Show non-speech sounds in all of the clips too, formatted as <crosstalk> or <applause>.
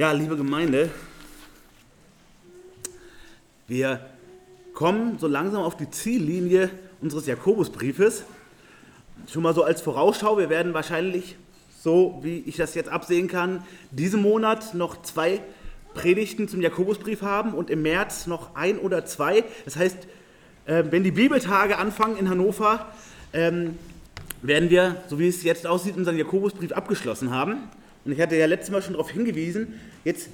Ja, liebe Gemeinde, wir kommen so langsam auf die Ziellinie unseres Jakobusbriefes. Schon mal so als Vorausschau, wir werden wahrscheinlich, so wie ich das jetzt absehen kann, diesen Monat noch zwei Predigten zum Jakobusbrief haben und im März noch ein oder zwei. Das heißt, äh, wenn die Bibeltage anfangen in Hannover, ähm, werden wir, so wie es jetzt aussieht, unseren Jakobusbrief abgeschlossen haben. Und ich hatte ja letztes Mal schon darauf hingewiesen, jetzt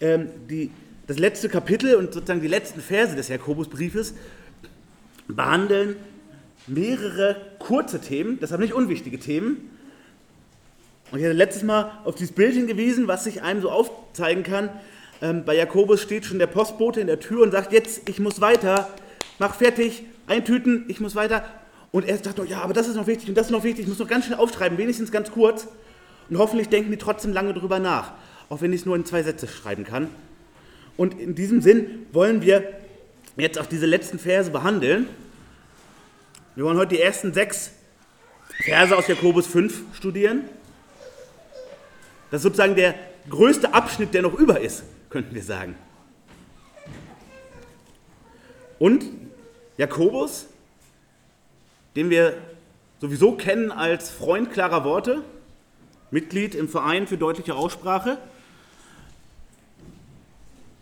ähm, die, das letzte Kapitel und sozusagen die letzten Verse des Jakobusbriefes behandeln mehrere kurze Themen, deshalb nicht unwichtige Themen. Und ich hatte letztes Mal auf dieses Bild hingewiesen, was sich einem so aufzeigen kann. Ähm, bei Jakobus steht schon der Postbote in der Tür und sagt, jetzt, ich muss weiter, mach fertig, eintüten, ich muss weiter. Und er sagt, oh, ja, aber das ist noch wichtig und das ist noch wichtig, ich muss noch ganz schnell aufschreiben, wenigstens ganz kurz. Und hoffentlich denken die trotzdem lange drüber nach, auch wenn ich es nur in zwei Sätze schreiben kann. Und in diesem Sinn wollen wir jetzt auch diese letzten Verse behandeln. Wir wollen heute die ersten sechs Verse aus Jakobus 5 studieren. Das ist sozusagen der größte Abschnitt, der noch über ist, könnten wir sagen. Und Jakobus, den wir sowieso kennen als Freund klarer Worte, Mitglied im Verein für deutliche Aussprache,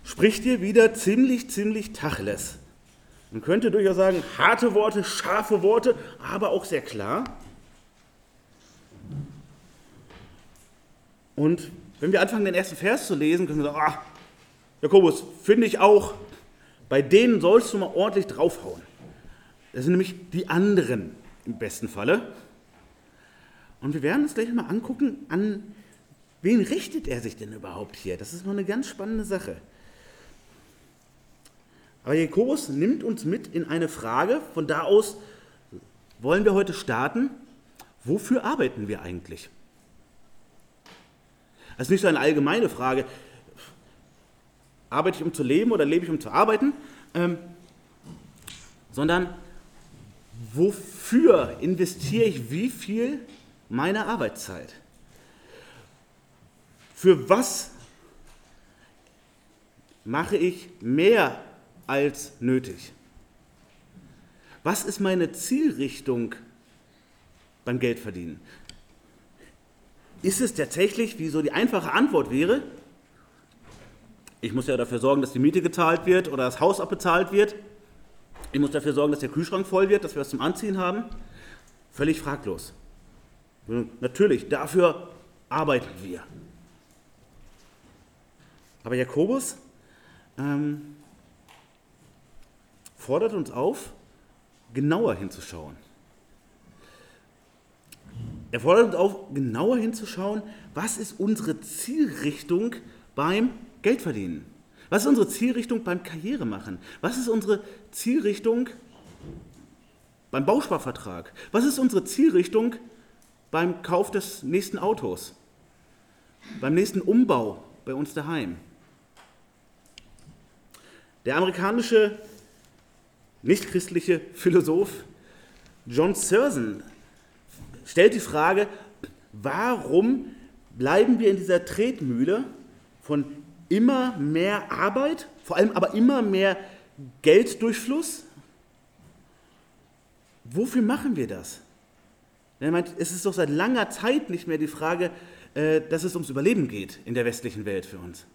spricht hier wieder ziemlich, ziemlich Tacheles. Man könnte durchaus sagen, harte Worte, scharfe Worte, aber auch sehr klar. Und wenn wir anfangen, den ersten Vers zu lesen, können wir sagen, ah, Jakobus, finde ich auch, bei denen sollst du mal ordentlich draufhauen. Das sind nämlich die anderen im besten Falle. Und wir werden uns gleich mal angucken, an wen richtet er sich denn überhaupt hier? Das ist mal eine ganz spannende Sache. Aber Jakobus nimmt uns mit in eine Frage, von da aus wollen wir heute starten, wofür arbeiten wir eigentlich? Das ist nicht so eine allgemeine Frage, arbeite ich um zu leben oder lebe ich um zu arbeiten, ähm, sondern wofür investiere ich wie viel meiner Arbeitszeit? Für was mache ich mehr als nötig? Was ist meine Zielrichtung beim Geldverdienen? Ist es tatsächlich, wie so die einfache Antwort wäre, ich muss ja dafür sorgen, dass die Miete gezahlt wird oder das Haus abbezahlt wird. Ich muss dafür sorgen, dass der Kühlschrank voll wird, dass wir was zum Anziehen haben. Völlig fraglos. Natürlich, dafür arbeiten wir. Aber Jakobus ähm, fordert uns auf, genauer hinzuschauen. Er fordert uns auf, genauer hinzuschauen, was ist unsere Zielrichtung beim Geldverdienen. Was ist unsere Zielrichtung beim Karrieremachen? Was ist unsere Zielrichtung beim Bausparvertrag? Was ist unsere Zielrichtung beim Kauf des nächsten Autos, beim nächsten Umbau bei uns daheim. Der amerikanische nichtchristliche Philosoph John Serson stellt die Frage, warum bleiben wir in dieser Tretmühle von immer mehr Arbeit, vor allem aber immer mehr Gelddurchfluss? Wofür machen wir das? Er meint, es ist doch seit langer Zeit nicht mehr die Frage, äh, dass es ums Überleben geht in der westlichen Welt für uns.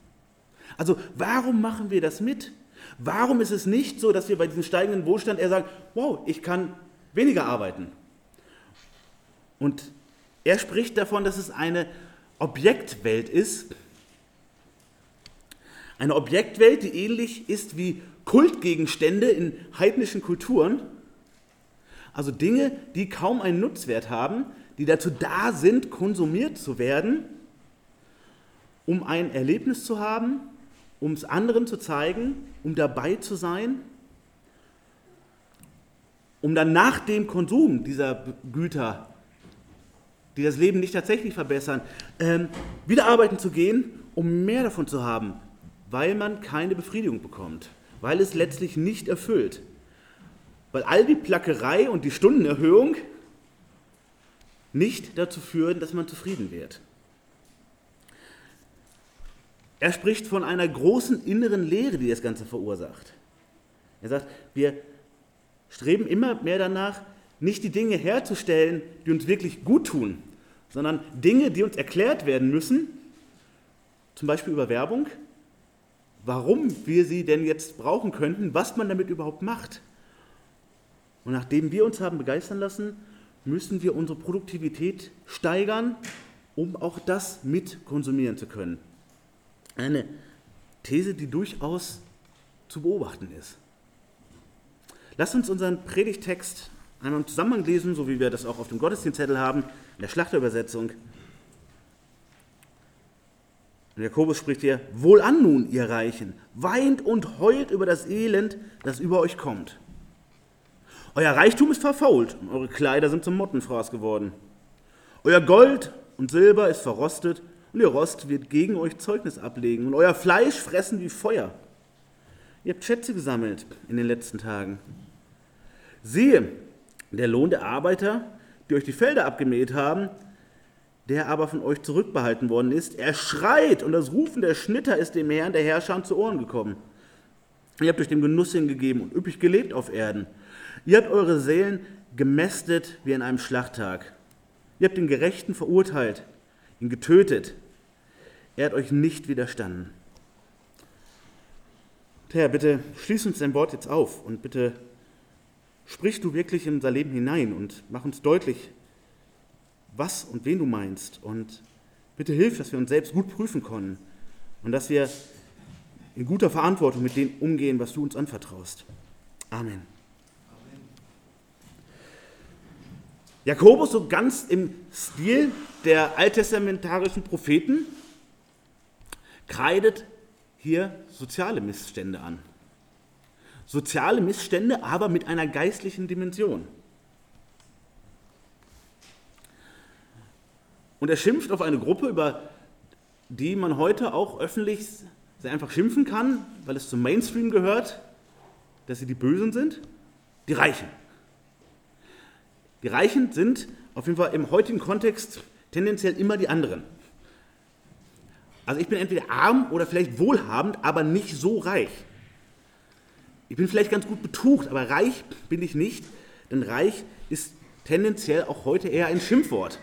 Also warum machen wir das mit? Warum ist es nicht so, dass wir bei diesem steigenden Wohlstand eher sagen, wow, ich kann weniger arbeiten? Und er spricht davon, dass es eine Objektwelt ist. Eine Objektwelt, die ähnlich ist wie Kultgegenstände in heidnischen Kulturen also Dinge, die kaum einen Nutzwert haben, die dazu da sind, konsumiert zu werden, um ein Erlebnis zu haben, um es anderen zu zeigen, um dabei zu sein, um dann nach dem Konsum dieser Güter, die das Leben nicht tatsächlich verbessern, ähm, wieder arbeiten zu gehen, um mehr davon zu haben, weil man keine Befriedigung bekommt, weil es letztlich nicht erfüllt. Weil all die Plackerei und die Stundenerhöhung nicht dazu führen, dass man zufrieden wird. Er spricht von einer großen inneren Leere, die das Ganze verursacht. Er sagt, wir streben immer mehr danach, nicht die Dinge herzustellen, die uns wirklich gut tun, sondern Dinge, die uns erklärt werden müssen, zum Beispiel über Werbung, warum wir sie denn jetzt brauchen könnten, was man damit überhaupt macht. Und nachdem wir uns haben begeistern lassen, müssen wir unsere Produktivität steigern, um auch das mit konsumieren zu können. Eine These, die durchaus zu beobachten ist. Lasst uns unseren Predigtext einmal im Zusammenhang lesen, so wie wir das auch auf dem Gottesdienstzettel haben, in der Schlachterübersetzung. Und Jakobus spricht hier, wohlan nun, ihr Reichen, weint und heult über das Elend, das über euch kommt. Euer Reichtum ist verfault und eure Kleider sind zum Mottenfraß geworden. Euer Gold und Silber ist verrostet und ihr Rost wird gegen euch Zeugnis ablegen und euer Fleisch fressen wie Feuer. Ihr habt Schätze gesammelt in den letzten Tagen. Siehe, der Lohn der Arbeiter, die euch die Felder abgemäht haben, der aber von euch zurückbehalten worden ist, er schreit und das Rufen der Schnitter ist dem Herrn der Herrscher zu Ohren gekommen. Ihr habt euch dem Genuss hingegeben und üppig gelebt auf Erden. Ihr habt eure Seelen gemästet wie an einem Schlachttag. Ihr habt den Gerechten verurteilt, ihn getötet. Er hat euch nicht widerstanden. Herr, bitte schließ uns dein Wort jetzt auf und bitte sprich du wirklich in unser Leben hinein und mach uns deutlich, was und wen du meinst. Und bitte hilf, dass wir uns selbst gut prüfen können und dass wir in guter Verantwortung mit dem umgehen, was du uns anvertraust. Amen. Jakobus, so ganz im Stil der alttestamentarischen Propheten, kreidet hier soziale Missstände an. Soziale Missstände, aber mit einer geistlichen Dimension. Und er schimpft auf eine Gruppe, über die man heute auch öffentlich sehr einfach schimpfen kann, weil es zum Mainstream gehört, dass sie die Bösen sind, die Reichen. Die Reichen sind auf jeden Fall im heutigen Kontext tendenziell immer die anderen. Also ich bin entweder arm oder vielleicht wohlhabend, aber nicht so reich. Ich bin vielleicht ganz gut betucht, aber reich bin ich nicht, denn reich ist tendenziell auch heute eher ein Schimpfwort.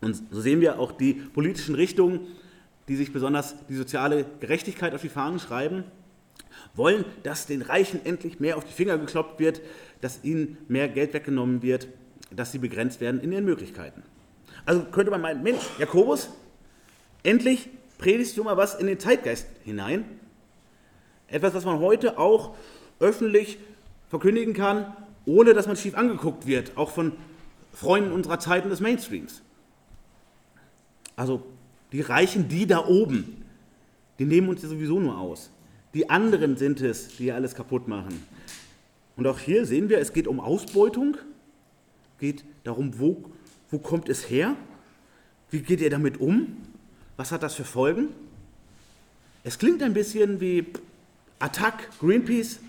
Und so sehen wir auch die politischen Richtungen, die sich besonders die soziale Gerechtigkeit auf die Fahnen schreiben, wollen, dass den Reichen endlich mehr auf die Finger gekloppt wird, dass ihnen mehr Geld weggenommen wird, dass sie begrenzt werden in ihren Möglichkeiten. Also könnte man meinen, Mensch, Jakobus, endlich predigst du mal was in den Zeitgeist hinein. Etwas, was man heute auch öffentlich verkündigen kann, ohne dass man schief angeguckt wird, auch von Freunden unserer Zeiten des Mainstreams. Also die Reichen, die da oben, die nehmen uns ja sowieso nur aus. Die anderen sind es, die alles kaputt machen. Und auch hier sehen wir, es geht um Ausbeutung, geht darum, wo, wo kommt es her, wie geht ihr damit um, was hat das für Folgen. Es klingt ein bisschen wie Attack, Greenpeace,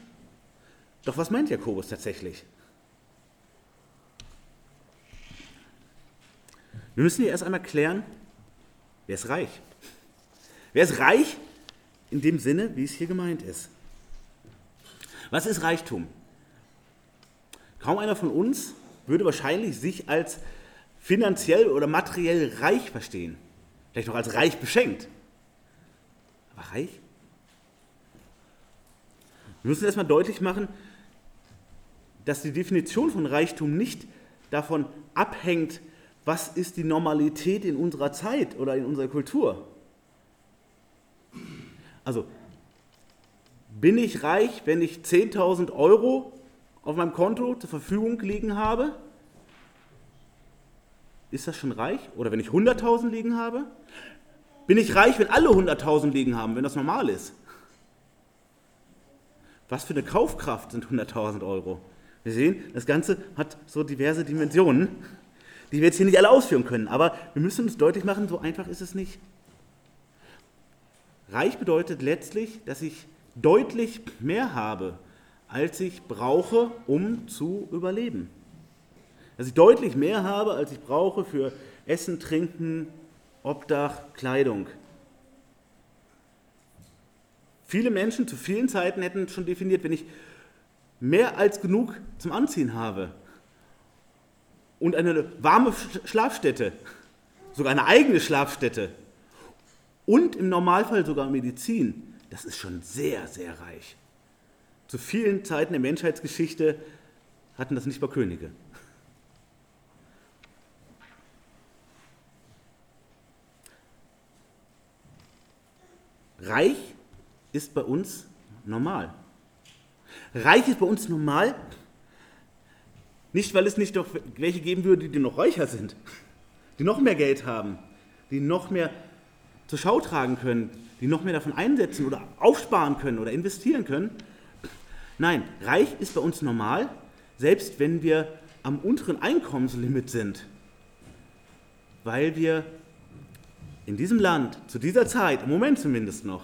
doch was meint Jakobus tatsächlich? Wir müssen hier erst einmal klären, wer ist reich? Wer ist reich in dem Sinne, wie es hier gemeint ist? Was ist Reichtum? Kaum einer von uns würde wahrscheinlich sich als finanziell oder materiell reich verstehen. Vielleicht noch als reich beschenkt. Aber reich? Wir müssen erstmal deutlich machen, dass die Definition von Reichtum nicht davon abhängt, was ist die Normalität in unserer Zeit oder in unserer Kultur. Also, bin ich reich, wenn ich 10.000 Euro auf meinem Konto zur Verfügung liegen habe, ist das schon reich? Oder wenn ich 100.000 liegen habe? Bin ich reich, wenn alle 100.000 liegen haben, wenn das normal ist? Was für eine Kaufkraft sind 100.000 Euro? Wir sehen, das Ganze hat so diverse Dimensionen, die wir jetzt hier nicht alle ausführen können. Aber wir müssen uns deutlich machen, so einfach ist es nicht. Reich bedeutet letztlich, dass ich deutlich mehr habe als ich brauche, um zu überleben. Dass ich deutlich mehr habe, als ich brauche für Essen, Trinken, Obdach, Kleidung. Viele Menschen zu vielen Zeiten hätten schon definiert, wenn ich mehr als genug zum Anziehen habe und eine warme Schlafstätte, sogar eine eigene Schlafstätte und im Normalfall sogar Medizin, das ist schon sehr, sehr reich. Zu vielen Zeiten der Menschheitsgeschichte hatten das nicht mal Könige. Reich ist bei uns normal. Reich ist bei uns normal, nicht weil es nicht noch welche geben würde, die noch reicher sind, die noch mehr Geld haben, die noch mehr zur Schau tragen können, die noch mehr davon einsetzen oder aufsparen können oder investieren können. Nein, reich ist bei uns normal, selbst wenn wir am unteren Einkommenslimit sind, weil wir in diesem Land zu dieser Zeit, im Moment zumindest noch,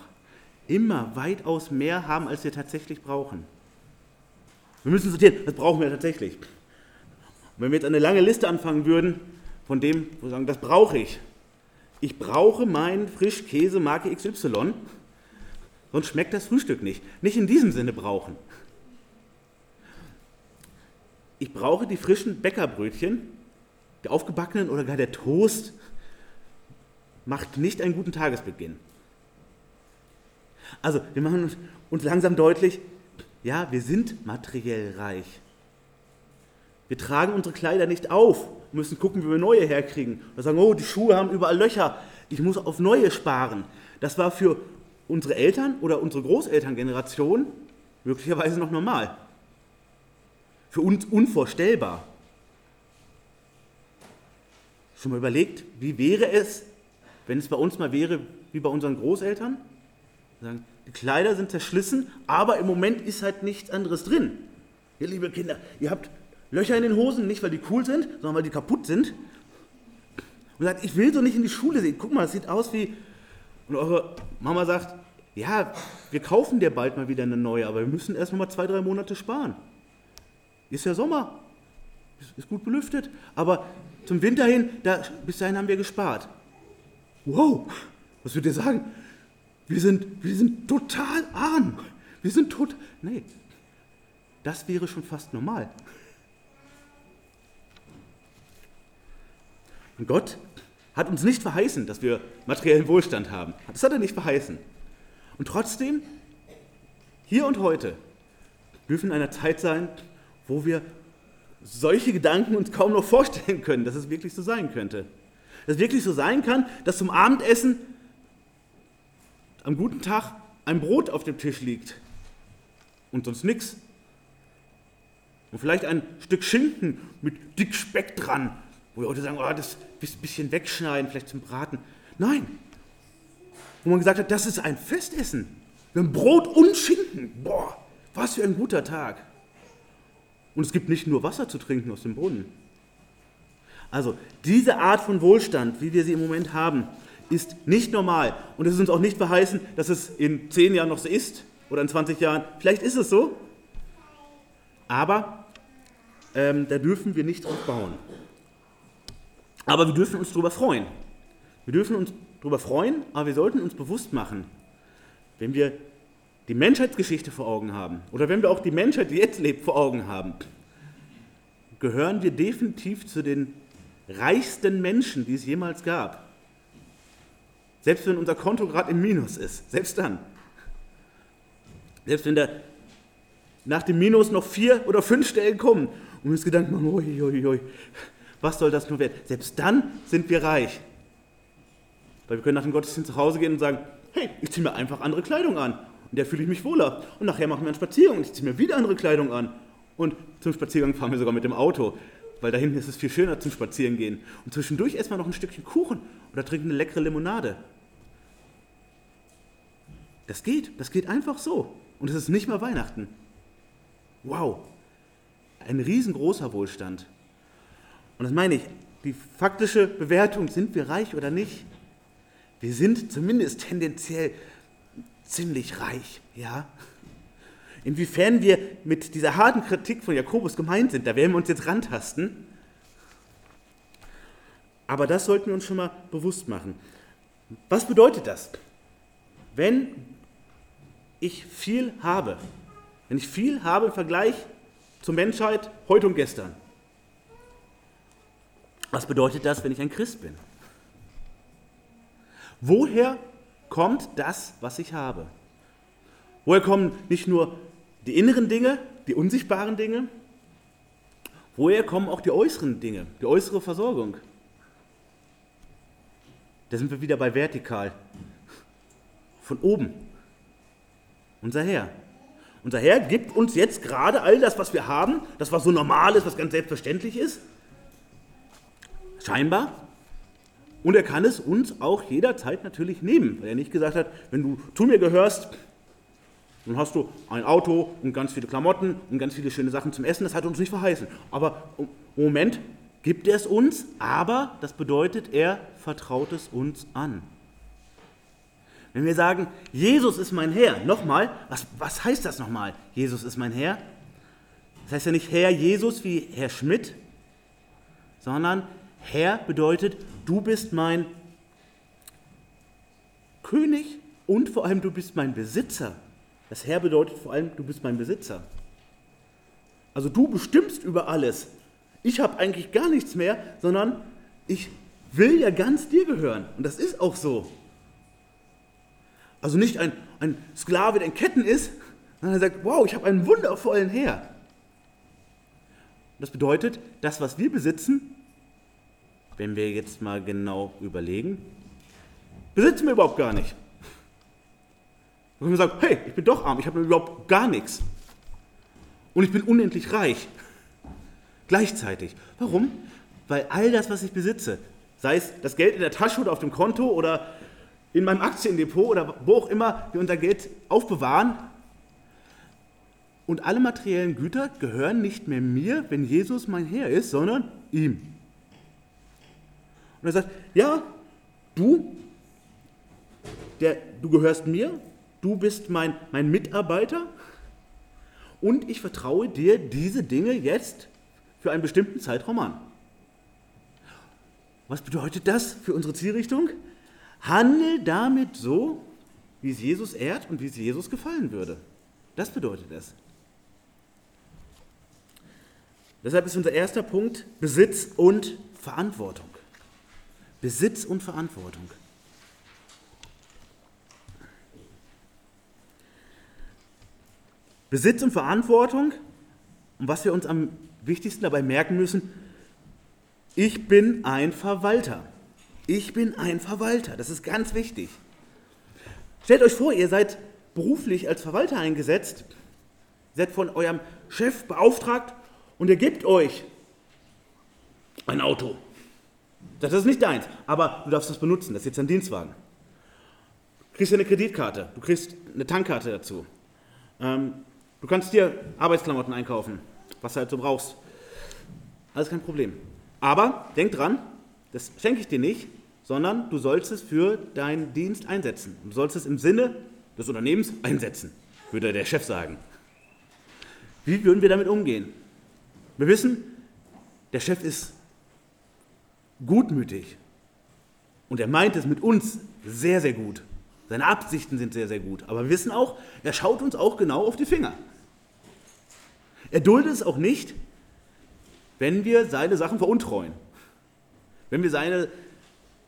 immer weitaus mehr haben, als wir tatsächlich brauchen. Wir müssen sortieren, was brauchen wir tatsächlich. Und wenn wir jetzt eine lange Liste anfangen würden, von dem, wo wir sagen, das brauche ich. Ich brauche meinen Frischkäse Marke XY, sonst schmeckt das Frühstück nicht. Nicht in diesem Sinne brauchen. Ich brauche die frischen Bäckerbrötchen, der aufgebackenen oder gar der Toast macht nicht einen guten Tagesbeginn. Also, wir machen uns langsam deutlich, ja, wir sind materiell reich. Wir tragen unsere Kleider nicht auf, müssen gucken, wie wir neue herkriegen. Wir sagen, oh, die Schuhe haben überall Löcher, ich muss auf neue sparen. Das war für unsere Eltern oder unsere Großelterngeneration möglicherweise noch normal. Für uns unvorstellbar. Schon mal überlegt, wie wäre es, wenn es bei uns mal wäre wie bei unseren Großeltern? Sagen, die Kleider sind zerschlissen, aber im Moment ist halt nichts anderes drin. Ihr liebe Kinder, ihr habt Löcher in den Hosen, nicht weil die cool sind, sondern weil die kaputt sind. Und sagt, ich will so nicht in die Schule sehen. Guck mal, das sieht aus wie. Und eure Mama sagt, ja, wir kaufen dir bald mal wieder eine neue, aber wir müssen erst mal zwei, drei Monate sparen. Ist ja Sommer, ist gut belüftet, aber zum Winter hin, da, bis dahin haben wir gespart. Wow, was würdet ihr sagen? Wir sind, wir sind total arm. Wir sind tot. Nee, das wäre schon fast normal. Und Gott hat uns nicht verheißen, dass wir materiellen Wohlstand haben. Das hat er nicht verheißen. Und trotzdem, hier und heute, dürfen in einer Zeit sein, wo wir solche Gedanken uns kaum noch vorstellen können, dass es wirklich so sein könnte. Dass es wirklich so sein kann, dass zum Abendessen am guten Tag ein Brot auf dem Tisch liegt und sonst nichts. Und vielleicht ein Stück Schinken mit dick Speck dran, wo wir heute sagen, oh, das bisschen wegschneiden, vielleicht zum Braten. Nein, wo man gesagt hat, das ist ein Festessen. Wir haben Brot und Schinken. Boah, was für ein guter Tag. Und es gibt nicht nur Wasser zu trinken aus dem Brunnen. Also diese Art von Wohlstand, wie wir sie im Moment haben, ist nicht normal. Und es ist uns auch nicht verheißen, dass es in 10 Jahren noch so ist oder in 20 Jahren. Vielleicht ist es so, aber ähm, da dürfen wir nicht drauf bauen. Aber wir dürfen uns darüber freuen. Wir dürfen uns darüber freuen, aber wir sollten uns bewusst machen, wenn wir die Menschheitsgeschichte vor Augen haben oder wenn wir auch die Menschheit, die jetzt lebt, vor Augen haben, gehören wir definitiv zu den reichsten Menschen, die es jemals gab. Selbst wenn unser Konto gerade im Minus ist, selbst dann. Selbst wenn da nach dem Minus noch vier oder fünf Stellen kommen und wir uns Gedanken machen, ui, ui, ui, was soll das nur werden? Selbst dann sind wir reich. Weil wir können nach dem Gottesdienst zu Hause gehen und sagen, hey, ich ziehe mir einfach andere Kleidung an. Und der fühle ich mich wohler. Und nachher machen wir einen Spaziergang und ich ziehe mir wieder andere Kleidung an. Und zum Spaziergang fahren wir sogar mit dem Auto. Weil da hinten ist es viel schöner zum Spazierengehen. Und zwischendurch essen wir noch ein Stückchen Kuchen oder trinken eine leckere Limonade. Das geht, das geht einfach so. Und es ist nicht mal Weihnachten. Wow, ein riesengroßer Wohlstand. Und das meine ich, die faktische Bewertung, sind wir reich oder nicht? Wir sind zumindest tendenziell ziemlich reich, ja? Inwiefern wir mit dieser harten Kritik von Jakobus gemeint sind, da werden wir uns jetzt rantasten. Aber das sollten wir uns schon mal bewusst machen. Was bedeutet das? Wenn ich viel habe, wenn ich viel habe im Vergleich zur Menschheit heute und gestern, was bedeutet das, wenn ich ein Christ bin? Woher kommt das, was ich habe? Woher kommen nicht nur die inneren Dinge, die unsichtbaren Dinge, woher kommen auch die äußeren Dinge, die äußere Versorgung? Da sind wir wieder bei vertikal. Von oben. Unser Herr. Unser Herr gibt uns jetzt gerade all das, was wir haben, das, was so normal ist, was ganz selbstverständlich ist. Scheinbar. Und er kann es uns auch jederzeit natürlich nehmen, weil er nicht gesagt hat, wenn du zu mir gehörst, dann hast du ein Auto und ganz viele Klamotten und ganz viele schöne Sachen zum Essen. Das hat uns nicht verheißen. Aber im Moment gibt er es uns, aber das bedeutet, er vertraut es uns an. Wenn wir sagen, Jesus ist mein Herr, nochmal, was, was heißt das nochmal? Jesus ist mein Herr? Das heißt ja nicht Herr Jesus wie Herr Schmidt, sondern Herr bedeutet, du bist mein König und vor allem du bist mein Besitzer. Das Herr bedeutet vor allem, du bist mein Besitzer. Also du bestimmst über alles ich habe eigentlich gar nichts mehr, sondern ich will ja ganz dir gehören. Und das ist auch so. Also nicht ein, ein Sklave, der in Ketten ist, sondern er sagt, wow, ich habe einen wundervollen Herr. Das bedeutet, das, was wir besitzen, wenn wir jetzt mal genau überlegen, besitzen wir überhaupt gar nicht. Und wir sagen, hey, ich bin doch arm, ich habe überhaupt gar nichts. Und ich bin unendlich reich. Gleichzeitig. Warum? Weil all das, was ich besitze, sei es das Geld in der Tasche oder auf dem Konto oder in meinem Aktiendepot oder wo auch immer wir unser Geld aufbewahren, und alle materiellen Güter gehören nicht mehr mir, wenn Jesus mein Herr ist, sondern ihm. Und er sagt, ja, du, der, du gehörst mir, du bist mein, mein Mitarbeiter und ich vertraue dir diese Dinge jetzt für einen bestimmten Zeitraum an. Was bedeutet das für unsere Zielrichtung? Handel damit so, wie es Jesus ehrt und wie es Jesus gefallen würde. Das bedeutet es. Deshalb ist unser erster Punkt Besitz und Verantwortung. Besitz und Verantwortung. Besitz und Verantwortung, und was wir uns am wichtigsten dabei merken müssen, ich bin ein Verwalter. Ich bin ein Verwalter. Das ist ganz wichtig. Stellt euch vor, ihr seid beruflich als Verwalter eingesetzt, seid von eurem Chef beauftragt und er gibt euch ein Auto. Das ist nicht deins, aber du darfst das benutzen. Das ist jetzt ein Dienstwagen. Du kriegst eine Kreditkarte, du kriegst eine Tankkarte dazu. Ähm, du kannst dir Arbeitsklamotten einkaufen was du halt so brauchst. Alles kein Problem. Aber denk dran, das schenke ich dir nicht, sondern du sollst es für deinen Dienst einsetzen. Du sollst es im Sinne des Unternehmens einsetzen, würde der Chef sagen. Wie würden wir damit umgehen? Wir wissen, der Chef ist gutmütig und er meint es mit uns sehr, sehr gut. Seine Absichten sind sehr, sehr gut. Aber wir wissen auch, er schaut uns auch genau auf die Finger. Er duldet es auch nicht, wenn wir seine Sachen veruntreuen, wenn wir seine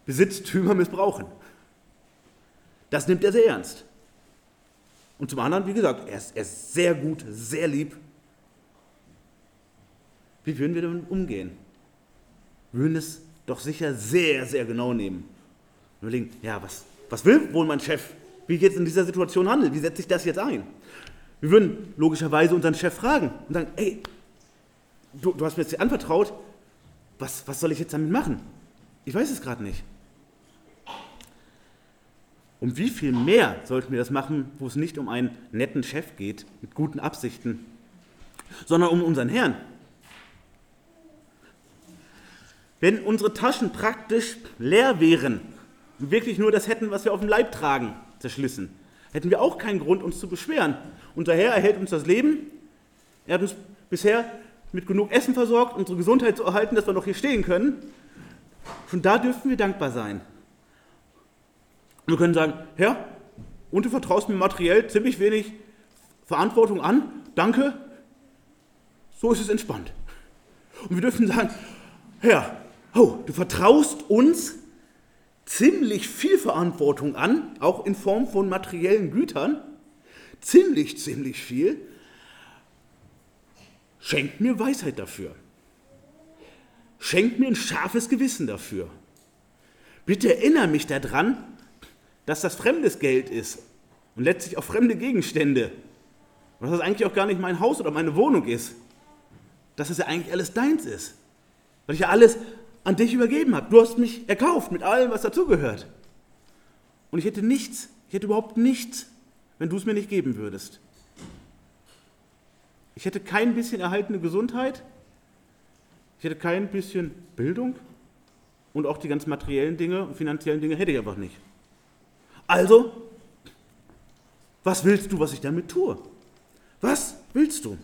Besitztümer missbrauchen. Das nimmt er sehr ernst. Und zum anderen, wie gesagt, er ist, er ist sehr gut, sehr lieb. Wie würden wir damit umgehen? Würden es doch sicher sehr, sehr genau nehmen. Und überlegen, ja, was, was will wohl mein Chef? Wie geht es in dieser Situation handeln? Wie setze ich das jetzt ein? Wir würden logischerweise unseren Chef fragen und sagen, ey, du, du hast mir jetzt anvertraut, was, was soll ich jetzt damit machen? Ich weiß es gerade nicht. Um wie viel mehr sollten wir das machen, wo es nicht um einen netten Chef geht, mit guten Absichten, sondern um unseren Herrn? Wenn unsere Taschen praktisch leer wären und wirklich nur das hätten, was wir auf dem Leib tragen, zerschlissen, hätten wir auch keinen Grund, uns zu beschweren. Unser Herr erhält uns das Leben. Er hat uns bisher mit genug Essen versorgt, unsere Gesundheit zu erhalten, dass wir noch hier stehen können. Schon da dürfen wir dankbar sein. Wir können sagen, Herr, und du vertraust mir materiell ziemlich wenig Verantwortung an, danke, so ist es entspannt. Und wir dürfen sagen, Herr, oh, du vertraust uns ziemlich viel Verantwortung an, auch in Form von materiellen Gütern, ziemlich, ziemlich viel. Schenk mir Weisheit dafür. Schenk mir ein scharfes Gewissen dafür. Bitte erinnere mich daran, dass das fremdes Geld ist und letztlich auch fremde Gegenstände. Und dass das eigentlich auch gar nicht mein Haus oder meine Wohnung ist. Dass das ja eigentlich alles deins ist. Weil ich ja alles an dich übergeben habe. Du hast mich erkauft mit allem, was dazugehört. Und ich hätte nichts, ich hätte überhaupt nichts, wenn du es mir nicht geben würdest. Ich hätte kein bisschen erhaltene Gesundheit, ich hätte kein bisschen Bildung und auch die ganz materiellen Dinge und finanziellen Dinge hätte ich einfach nicht. Also, was willst du, was ich damit tue? Was willst du?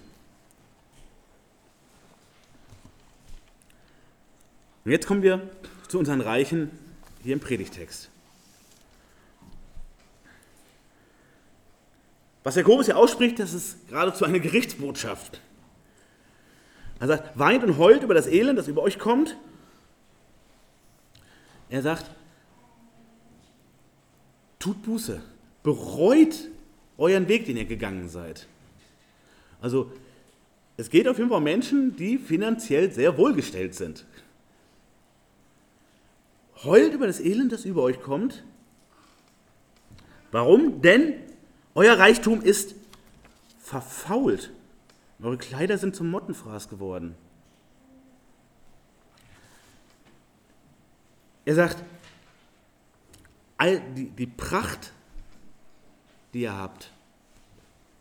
Und jetzt kommen wir zu unseren Reichen hier im Predigtext. Was Jakobus hier ausspricht, das ist geradezu eine Gerichtsbotschaft. Er sagt, weint und heult über das Elend, das über euch kommt. Er sagt, tut Buße, bereut euren Weg, den ihr gegangen seid. Also es geht auf jeden Fall um Menschen, die finanziell sehr wohlgestellt sind. Heult über das Elend, das über euch kommt. Warum? Denn euer Reichtum ist verfault. Eure Kleider sind zum Mottenfraß geworden. Er sagt, all die, die Pracht, die ihr habt,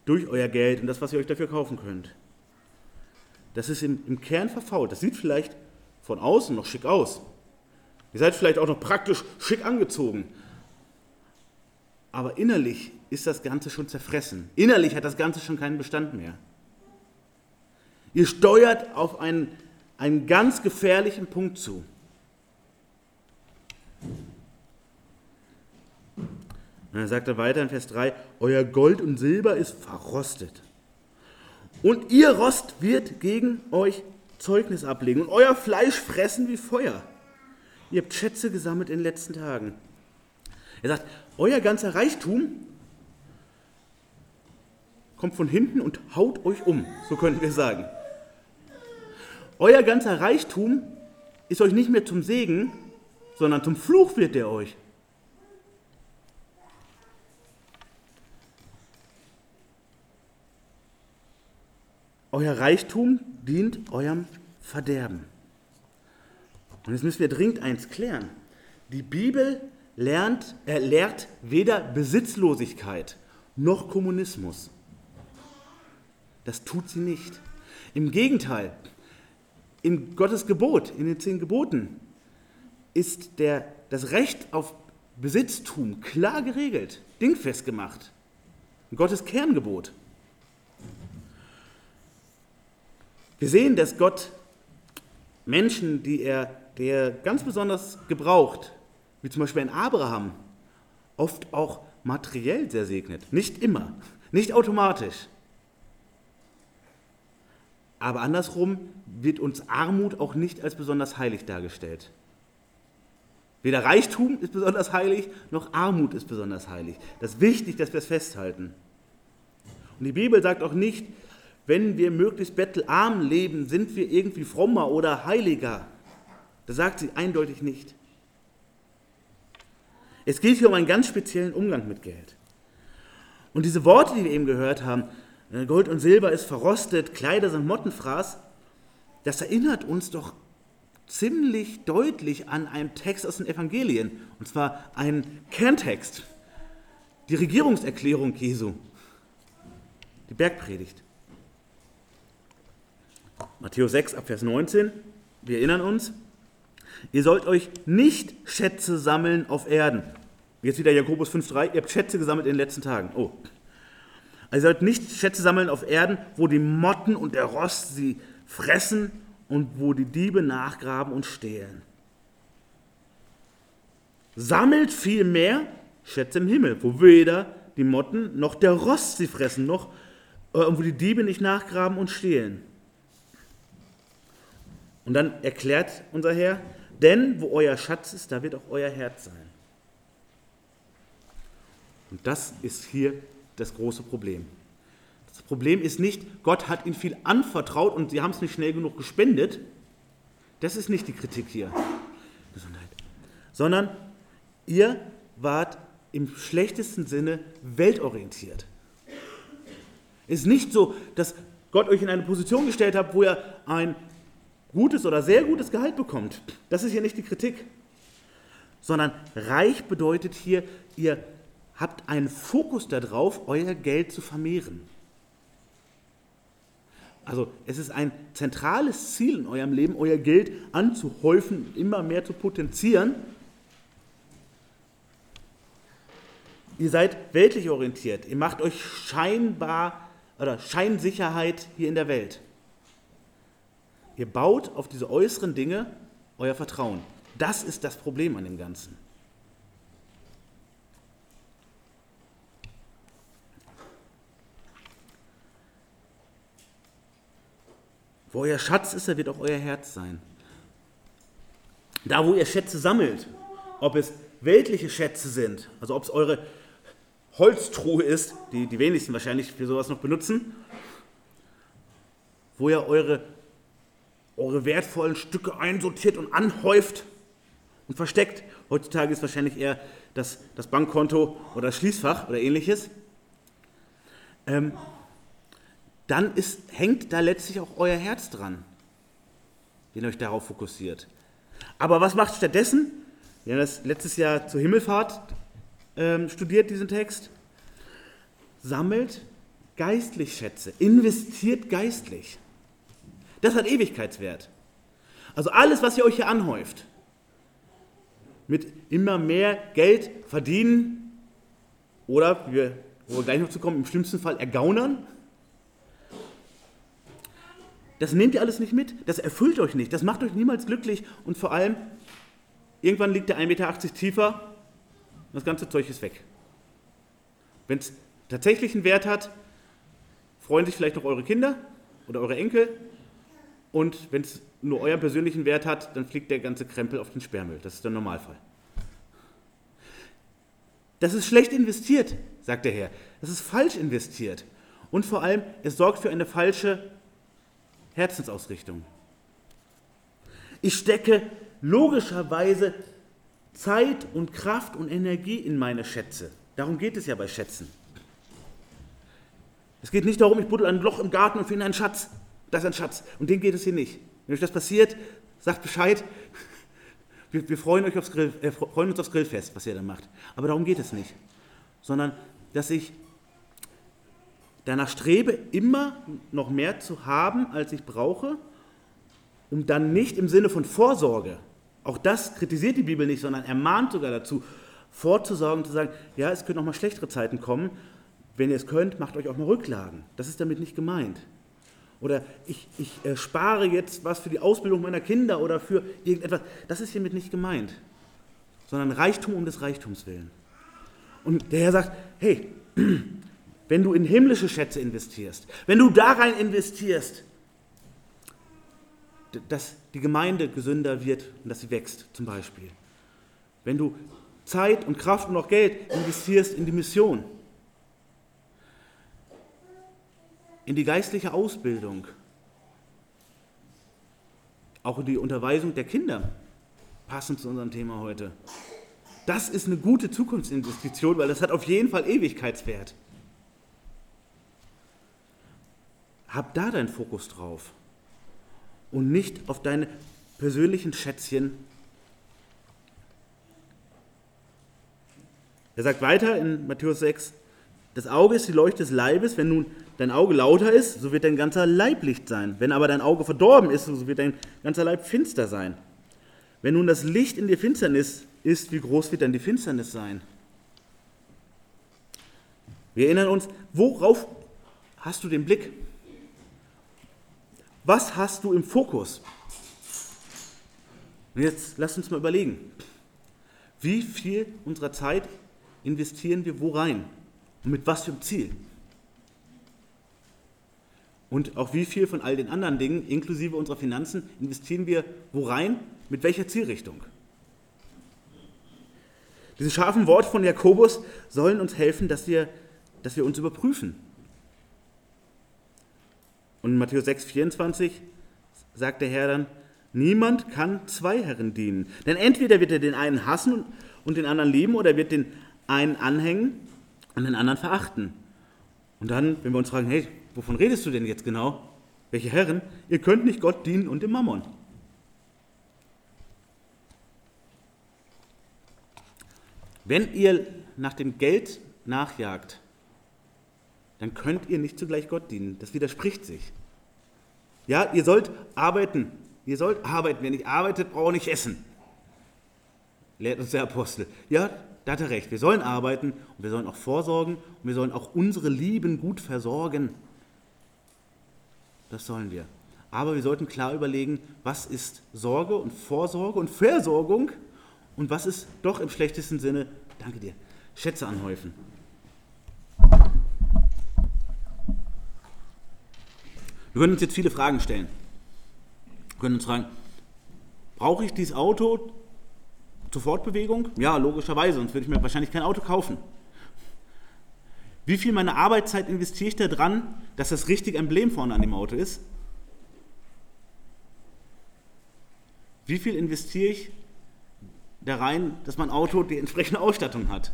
durch euer Geld und das, was ihr euch dafür kaufen könnt, das ist im, im Kern verfault. Das sieht vielleicht von außen noch schick aus. Ihr seid vielleicht auch noch praktisch schick angezogen. Aber innerlich ist das Ganze schon zerfressen. Innerlich hat das Ganze schon keinen Bestand mehr. Ihr steuert auf einen, einen ganz gefährlichen Punkt zu. Und dann sagt er weiter in Vers 3, euer Gold und Silber ist verrostet. Und ihr Rost wird gegen euch Zeugnis ablegen und euer Fleisch fressen wie Feuer. Ihr habt Schätze gesammelt in den letzten Tagen. Er sagt, euer ganzer Reichtum kommt von hinten und haut euch um, so könnten wir sagen. Euer ganzer Reichtum ist euch nicht mehr zum Segen, sondern zum Fluch wird er euch. Euer Reichtum dient eurem Verderben. Und jetzt müssen wir dringend eins klären. Die Bibel lernt, äh, lehrt weder Besitzlosigkeit noch Kommunismus. Das tut sie nicht. Im Gegenteil, in Gottes Gebot, in den zehn Geboten, ist der, das Recht auf Besitztum klar geregelt, dingfest gemacht. Gottes Kerngebot. Wir sehen, dass Gott Menschen, die er der ganz besonders gebraucht, wie zum Beispiel ein Abraham, oft auch materiell sehr segnet. Nicht immer, nicht automatisch. Aber andersrum wird uns Armut auch nicht als besonders heilig dargestellt. Weder Reichtum ist besonders heilig, noch Armut ist besonders heilig. Das ist wichtig, dass wir es festhalten. Und die Bibel sagt auch nicht, wenn wir möglichst bettelarm leben, sind wir irgendwie frommer oder heiliger. Das sagt sie eindeutig nicht. Es geht hier um einen ganz speziellen Umgang mit Geld. Und diese Worte, die wir eben gehört haben, äh, Gold und Silber ist verrostet, Kleider sind Mottenfraß, das erinnert uns doch ziemlich deutlich an einen Text aus den Evangelien, und zwar einen Kerntext, die Regierungserklärung Jesu, die Bergpredigt. Matthäus 6, Abvers 19, wir erinnern uns, Ihr sollt euch nicht Schätze sammeln auf Erden. Jetzt wieder Jakobus 5,3. Ihr habt Schätze gesammelt in den letzten Tagen. Oh. Also ihr sollt nicht Schätze sammeln auf Erden, wo die Motten und der Rost sie fressen und wo die Diebe nachgraben und stehlen. Sammelt viel mehr Schätze im Himmel, wo weder die Motten noch der Rost sie fressen, noch äh, wo die Diebe nicht nachgraben und stehlen. Und dann erklärt unser Herr, denn wo euer Schatz ist, da wird auch euer Herz sein. Und das ist hier das große Problem. Das Problem ist nicht, Gott hat ihnen viel anvertraut und sie haben es nicht schnell genug gespendet. Das ist nicht die Kritik hier. Gesundheit. Sondern ihr wart im schlechtesten Sinne weltorientiert. Es ist nicht so, dass Gott euch in eine Position gestellt hat, wo ihr ein gutes oder sehr gutes Gehalt bekommt. Das ist hier nicht die Kritik. Sondern reich bedeutet hier, ihr habt einen Fokus darauf, euer Geld zu vermehren. Also es ist ein zentrales Ziel in eurem Leben, euer Geld anzuhäufen, immer mehr zu potenzieren. Ihr seid weltlich orientiert. Ihr macht euch scheinbar oder Scheinsicherheit hier in der Welt. Ihr baut auf diese äußeren Dinge euer Vertrauen. Das ist das Problem an dem Ganzen. Wo euer Schatz ist, da wird auch euer Herz sein. Da, wo ihr Schätze sammelt, ob es weltliche Schätze sind, also ob es eure Holztruhe ist, die die wenigsten wahrscheinlich für sowas noch benutzen, wo ihr eure, eure wertvollen Stücke einsortiert und anhäuft und versteckt. Heutzutage ist wahrscheinlich eher das, das Bankkonto oder das Schließfach oder ähnliches. Ähm, dann ist, hängt da letztlich auch euer Herz dran, wenn ihr euch darauf fokussiert. Aber was macht stattdessen? Wir haben das letztes Jahr zur Himmelfahrt ähm, studiert, diesen Text. Sammelt geistlich Schätze, investiert geistlich. Das hat Ewigkeitswert. Also alles, was ihr euch hier anhäuft, mit immer mehr Geld verdienen oder, wir, wo wir gleich noch zu kommen, im schlimmsten Fall ergaunern, das nehmt ihr alles nicht mit, das erfüllt euch nicht, das macht euch niemals glücklich und vor allem, irgendwann liegt der 1,80 Meter tiefer und das ganze Zeug ist weg. Wenn es tatsächlich einen Wert hat, freuen sich vielleicht noch eure Kinder oder eure Enkel und wenn es nur euren persönlichen Wert hat, dann fliegt der ganze Krempel auf den Sperrmüll. Das ist der Normalfall. Das ist schlecht investiert, sagt der Herr. Das ist falsch investiert. Und vor allem, es sorgt für eine falsche Herzensausrichtung. Ich stecke logischerweise Zeit und Kraft und Energie in meine Schätze. Darum geht es ja bei Schätzen. Es geht nicht darum, ich buddel ein Loch im Garten und finde einen Schatz. Das ist ein Schatz. Und den geht es hier nicht. Wenn euch das passiert, sagt Bescheid. Wir, wir freuen, euch aufs Grill, äh, freuen uns aufs Grillfest, was ihr da macht. Aber darum geht es nicht. Sondern, dass ich danach strebe, immer noch mehr zu haben, als ich brauche, um dann nicht im Sinne von Vorsorge, auch das kritisiert die Bibel nicht, sondern ermahnt sogar dazu, vorzusorgen, zu sagen, ja, es können auch mal schlechtere Zeiten kommen. Wenn ihr es könnt, macht euch auch mal Rücklagen. Das ist damit nicht gemeint. Oder ich, ich äh, spare jetzt was für die Ausbildung meiner Kinder oder für irgendetwas. Das ist hiermit nicht gemeint. Sondern Reichtum um des Reichtums willen. Und der Herr sagt, hey, <clears throat> wenn du in himmlische Schätze investierst, wenn du da rein investierst, dass die Gemeinde gesünder wird und dass sie wächst, zum Beispiel. Wenn du Zeit und Kraft und auch Geld investierst in die Mission, in die geistliche Ausbildung, auch in die Unterweisung der Kinder, passend zu unserem Thema heute. Das ist eine gute Zukunftsinvestition, weil das hat auf jeden Fall Ewigkeitswert. Hab da deinen Fokus drauf und nicht auf deine persönlichen Schätzchen. Er sagt weiter in Matthäus 6, das Auge ist die Leuchte des Leibes, wenn nun dein Auge lauter ist, so wird dein ganzer Leib Licht sein. Wenn aber dein Auge verdorben ist, so wird dein ganzer Leib finster sein. Wenn nun das Licht in dir Finsternis ist, wie groß wird dann die Finsternis sein? Wir erinnern uns, worauf hast du den Blick? Was hast du im Fokus? Und jetzt lass uns mal überlegen. Wie viel unserer Zeit investieren wir wo rein? Und mit was für einem Ziel? Und auch wie viel von all den anderen Dingen, inklusive unserer Finanzen, investieren wir wo rein? Mit welcher Zielrichtung? Diese scharfen Worte von Jakobus sollen uns helfen, dass wir, dass wir uns überprüfen. Und in Matthäus 6, 24 sagt der Herr dann, niemand kann zwei Herren dienen. Denn entweder wird er den einen hassen und den anderen lieben oder er wird den einen anhängen und den anderen verachten. Und dann, wenn wir uns fragen, hey, wovon redest du denn jetzt genau? Welche Herren? Ihr könnt nicht Gott dienen und dem Mammon. Wenn ihr nach dem Geld nachjagt, dann könnt ihr nicht zugleich Gott dienen. Das widerspricht sich. Ja, ihr sollt arbeiten. Ihr sollt arbeiten. Wer nicht arbeitet, braucht nicht essen. Lehrt uns der Apostel. Ja, da hat er recht. Wir sollen arbeiten und wir sollen auch vorsorgen und wir sollen auch unsere Lieben gut versorgen. Das sollen wir. Aber wir sollten klar überlegen, was ist Sorge und Vorsorge und Versorgung und was ist doch im schlechtesten Sinne, danke dir, Schätze anhäufen. Wir können uns jetzt viele Fragen stellen. Wir können uns fragen, brauche ich dieses Auto zur Fortbewegung? Ja, logischerweise, sonst würde ich mir wahrscheinlich kein Auto kaufen. Wie viel meiner Arbeitszeit investiere ich da dran, dass das richtige Emblem vorne an dem Auto ist? Wie viel investiere ich da rein, dass mein Auto die entsprechende Ausstattung hat?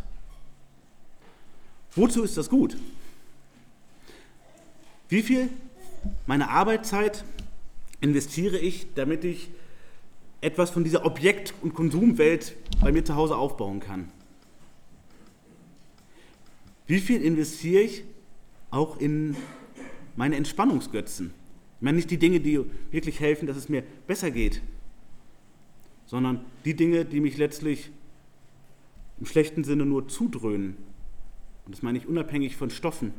Wozu ist das gut? Wie viel meiner Arbeitszeit investiere ich, damit ich etwas von dieser Objekt- und Konsumwelt bei mir zu Hause aufbauen kann? Wie viel investiere ich auch in meine Entspannungsgötzen? Ich meine nicht die Dinge, die wirklich helfen, dass es mir besser geht, sondern die Dinge, die mich letztlich im schlechten Sinne nur zudröhnen. Und das meine ich unabhängig von Stoffen.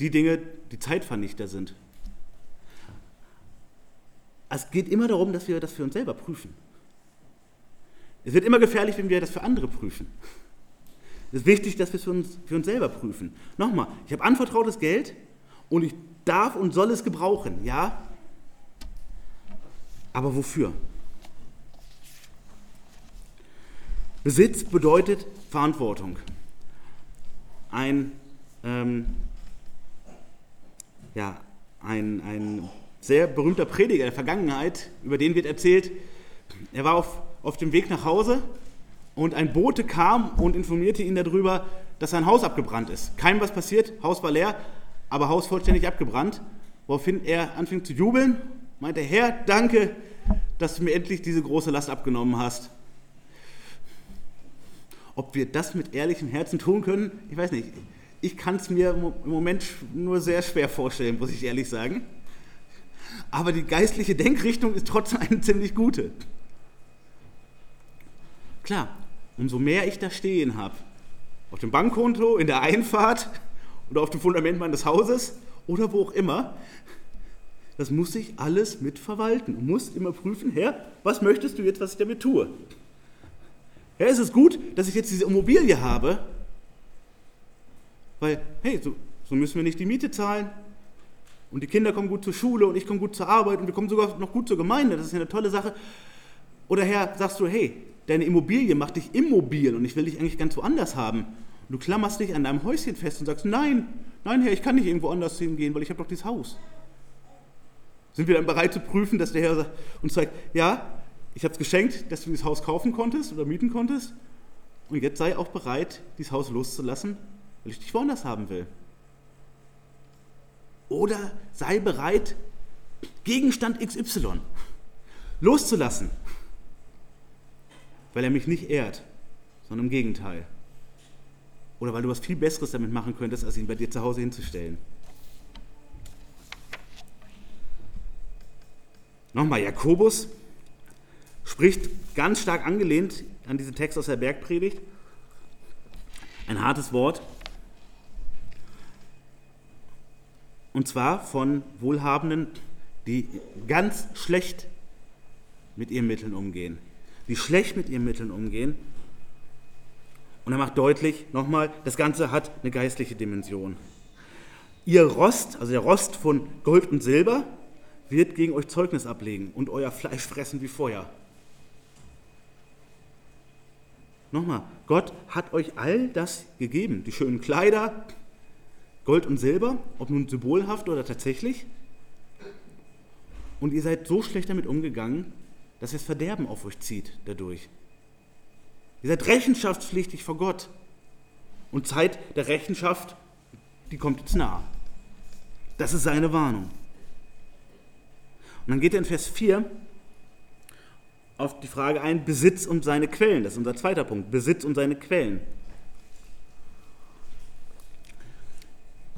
Die Dinge, die Zeitvernichter sind. Es geht immer darum, dass wir das für uns selber prüfen. Es wird immer gefährlich, wenn wir das für andere prüfen. Es ist wichtig, dass wir es für uns, für uns selber prüfen. Nochmal, ich habe anvertrautes Geld und ich darf und soll es gebrauchen, ja? Aber wofür? Besitz bedeutet Verantwortung. Ein, ähm, ja, ein, ein sehr berühmter Prediger der Vergangenheit, über den wird erzählt, er war auf auf dem Weg nach Hause und ein Bote kam und informierte ihn darüber, dass sein Haus abgebrannt ist. Keinem was passiert, Haus war leer, aber Haus vollständig abgebrannt. Woraufhin er anfing zu jubeln, meinte, Herr, danke, dass du mir endlich diese große Last abgenommen hast. Ob wir das mit ehrlichem Herzen tun können, ich weiß nicht. Ich kann es mir im Moment nur sehr schwer vorstellen, muss ich ehrlich sagen. Aber die geistliche Denkrichtung ist trotzdem eine ziemlich gute. Klar, umso mehr ich da stehen habe, auf dem Bankkonto, in der Einfahrt oder auf dem Fundament meines Hauses oder wo auch immer, das muss ich alles mitverwalten und muss immer prüfen, Herr, was möchtest du jetzt, was ich damit tue? Herr, ist es gut, dass ich jetzt diese Immobilie habe, weil, hey, so, so müssen wir nicht die Miete zahlen und die Kinder kommen gut zur Schule und ich komme gut zur Arbeit und wir kommen sogar noch gut zur Gemeinde, das ist ja eine tolle Sache. Oder Herr, sagst du, hey, deine Immobilie macht dich immobil und ich will dich eigentlich ganz woanders haben. Und du klammerst dich an deinem Häuschen fest und sagst, nein, nein Herr, ich kann nicht irgendwo anders hingehen, weil ich habe doch dieses Haus. Sind wir dann bereit zu prüfen, dass der Herr uns sagt, ja, ich habe es geschenkt, dass du dieses Haus kaufen konntest oder mieten konntest und jetzt sei auch bereit, dieses Haus loszulassen, weil ich dich woanders haben will. Oder sei bereit, Gegenstand XY loszulassen weil er mich nicht ehrt, sondern im Gegenteil. Oder weil du was viel Besseres damit machen könntest, als ihn bei dir zu Hause hinzustellen. Nochmal, Jakobus spricht ganz stark angelehnt an diesen Text aus der Bergpredigt. Ein hartes Wort. Und zwar von Wohlhabenden, die ganz schlecht mit ihren Mitteln umgehen, wie schlecht mit ihren Mitteln umgehen. Und er macht deutlich, nochmal, das Ganze hat eine geistliche Dimension. Ihr Rost, also der Rost von Gold und Silber, wird gegen euch Zeugnis ablegen und euer Fleisch fressen wie Feuer. Nochmal, Gott hat euch all das gegeben, die schönen Kleider, Gold und Silber, ob nun symbolhaft oder tatsächlich. Und ihr seid so schlecht damit umgegangen, dass ihr das Verderben auf euch zieht dadurch. Ihr seid rechenschaftspflichtig vor Gott. Und Zeit der Rechenschaft, die kommt jetzt nahe. Das ist seine Warnung. Und dann geht er in Vers 4 auf die Frage ein, Besitz und seine Quellen. Das ist unser zweiter Punkt, Besitz und seine Quellen.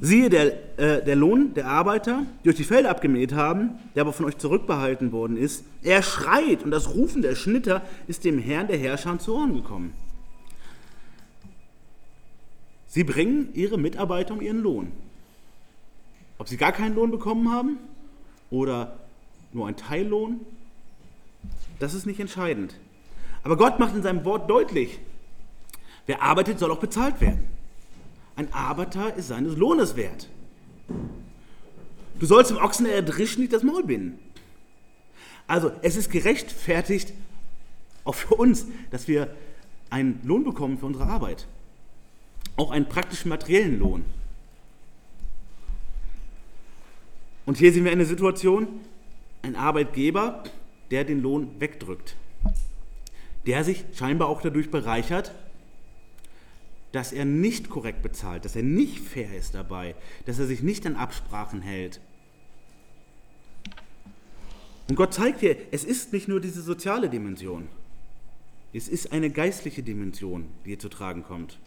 Siehe, der, äh, der Lohn der Arbeiter, die euch die Felder abgemäht haben, der aber von euch zurückbehalten worden ist, er schreit und das Rufen der Schnitter ist dem Herrn der Herrscher zu Ohren gekommen. Sie bringen ihre Mitarbeiter um ihren Lohn. Ob sie gar keinen Lohn bekommen haben oder nur ein Teillohn, das ist nicht entscheidend. Aber Gott macht in seinem Wort deutlich, wer arbeitet, soll auch bezahlt werden. Ein Arbeiter ist seines Lohnes wert. Du sollst dem Ochsen erdrischen nicht das Maul binden. Also es ist gerechtfertigt, auch für uns, dass wir einen Lohn bekommen für unsere Arbeit. Auch einen praktischen materiellen Lohn. Und hier sehen wir eine Situation, ein Arbeitgeber, der den Lohn wegdrückt, der sich scheinbar auch dadurch bereichert, dass er nicht korrekt bezahlt, dass er nicht fair ist dabei, dass er sich nicht an Absprachen hält. Und Gott zeigt hier, es ist nicht nur diese soziale Dimension, es ist eine geistliche Dimension, die hier zu tragen kommt.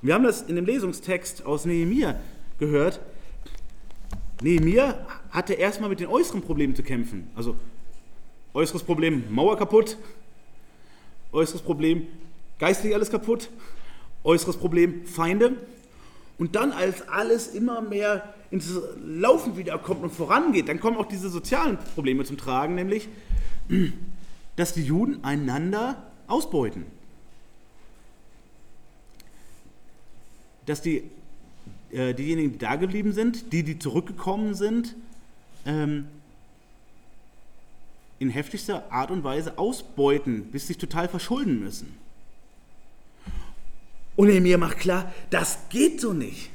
Und wir haben das in dem Lesungstext aus Nehemiah gehört. Nehemiah hatte erstmal mit den äußeren Problemen zu kämpfen. Also äußeres Problem, Mauer kaputt. Äußeres Problem, geistlich alles kaputt äußeres Problem Feinde. Und dann, als alles immer mehr ins Laufen wiederkommt und vorangeht, dann kommen auch diese sozialen Probleme zum Tragen, nämlich, <clears throat> dass die Juden einander ausbeuten. Dass die, äh, diejenigen, die da geblieben sind, die, die zurückgekommen sind, ähm, in heftigster Art und Weise ausbeuten, bis sich total verschulden müssen. Und er mir macht klar, das geht so nicht.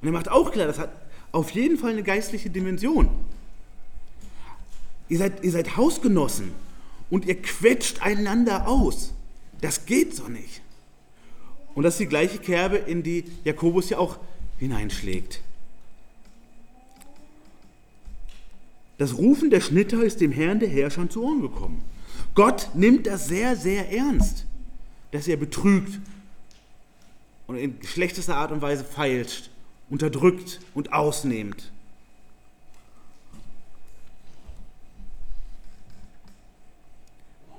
Und er macht auch klar, das hat auf jeden Fall eine geistliche Dimension. Ihr seid, ihr seid Hausgenossen und ihr quetscht einander aus. Das geht so nicht. Und das ist die gleiche Kerbe, in die Jakobus ja auch hineinschlägt. Das Rufen der Schnitter ist dem Herrn der Herrscher zu Ohren gekommen. Gott nimmt das sehr, sehr ernst, dass er betrügt und in schlechtester Art und Weise feilscht, unterdrückt und ausnehmt.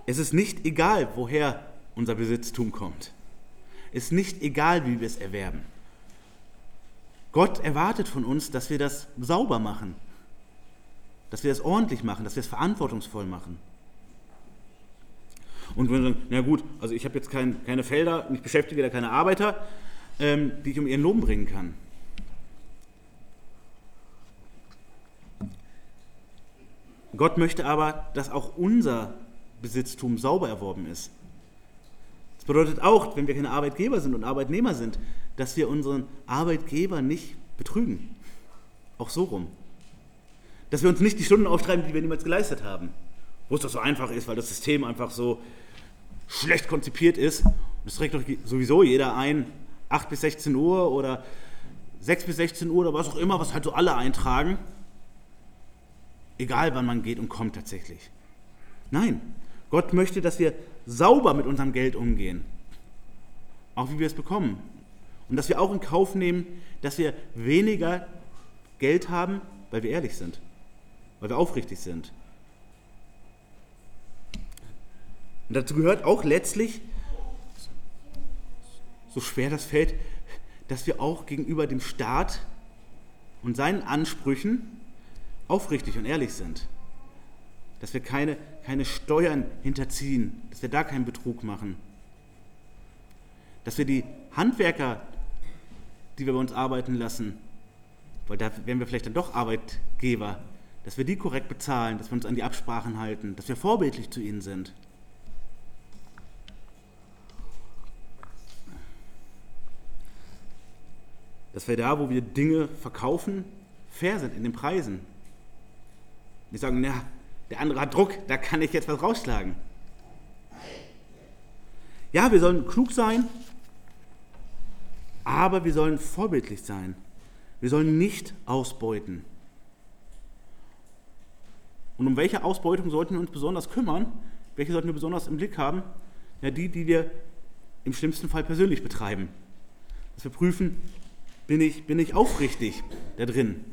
Es ist nicht egal, woher unser Besitztum kommt. Es ist nicht egal, wie wir es erwerben. Gott erwartet von uns, dass wir das sauber machen, dass wir das ordentlich machen, dass wir es verantwortungsvoll machen. Und wenn wir sagen, na gut, also ich habe jetzt kein, keine Felder, ich beschäftige da keine Arbeiter, ähm, die ich um ihren Lohn bringen kann. Gott möchte aber, dass auch unser Besitztum sauber erworben ist. Das bedeutet auch, wenn wir keine Arbeitgeber sind und Arbeitnehmer sind, dass wir unseren Arbeitgeber nicht betrügen. Auch so rum. Dass wir uns nicht die Stunden auftreiben, die wir niemals geleistet haben. Wo es doch so einfach ist, weil das System einfach so schlecht konzipiert ist. Es trägt doch sowieso jeder ein, 8 bis 16 Uhr oder 6 bis 16 Uhr oder was auch immer, was halt so alle eintragen. Egal wann man geht und kommt tatsächlich. Nein, Gott möchte, dass wir sauber mit unserem Geld umgehen. Auch wie wir es bekommen. Und dass wir auch in Kauf nehmen, dass wir weniger Geld haben, weil wir ehrlich sind. Weil wir aufrichtig sind. Und dazu gehört auch letztlich, so schwer das fällt, dass wir auch gegenüber dem Staat und seinen Ansprüchen aufrichtig und ehrlich sind. dass wir keine, keine Steuern hinterziehen, dass wir da keinen Betrug machen. Dass wir die Handwerker, die wir bei uns arbeiten lassen, weil da werden wir vielleicht dann doch Arbeitgeber, dass wir die korrekt bezahlen, dass wir uns an die Absprachen halten, dass wir vorbildlich zu ihnen sind. Dass wir da, wo wir Dinge verkaufen, fair sind in den Preisen. Nicht sagen, na, der andere hat Druck, da kann ich jetzt was rausschlagen. Ja, wir sollen klug sein, aber wir sollen vorbildlich sein. Wir sollen nicht ausbeuten. Und um welche Ausbeutung sollten wir uns besonders kümmern? Welche sollten wir besonders im Blick haben? Ja, die, die wir im schlimmsten Fall persönlich betreiben. Dass wir prüfen, bin ich, bin ich aufrichtig da drin?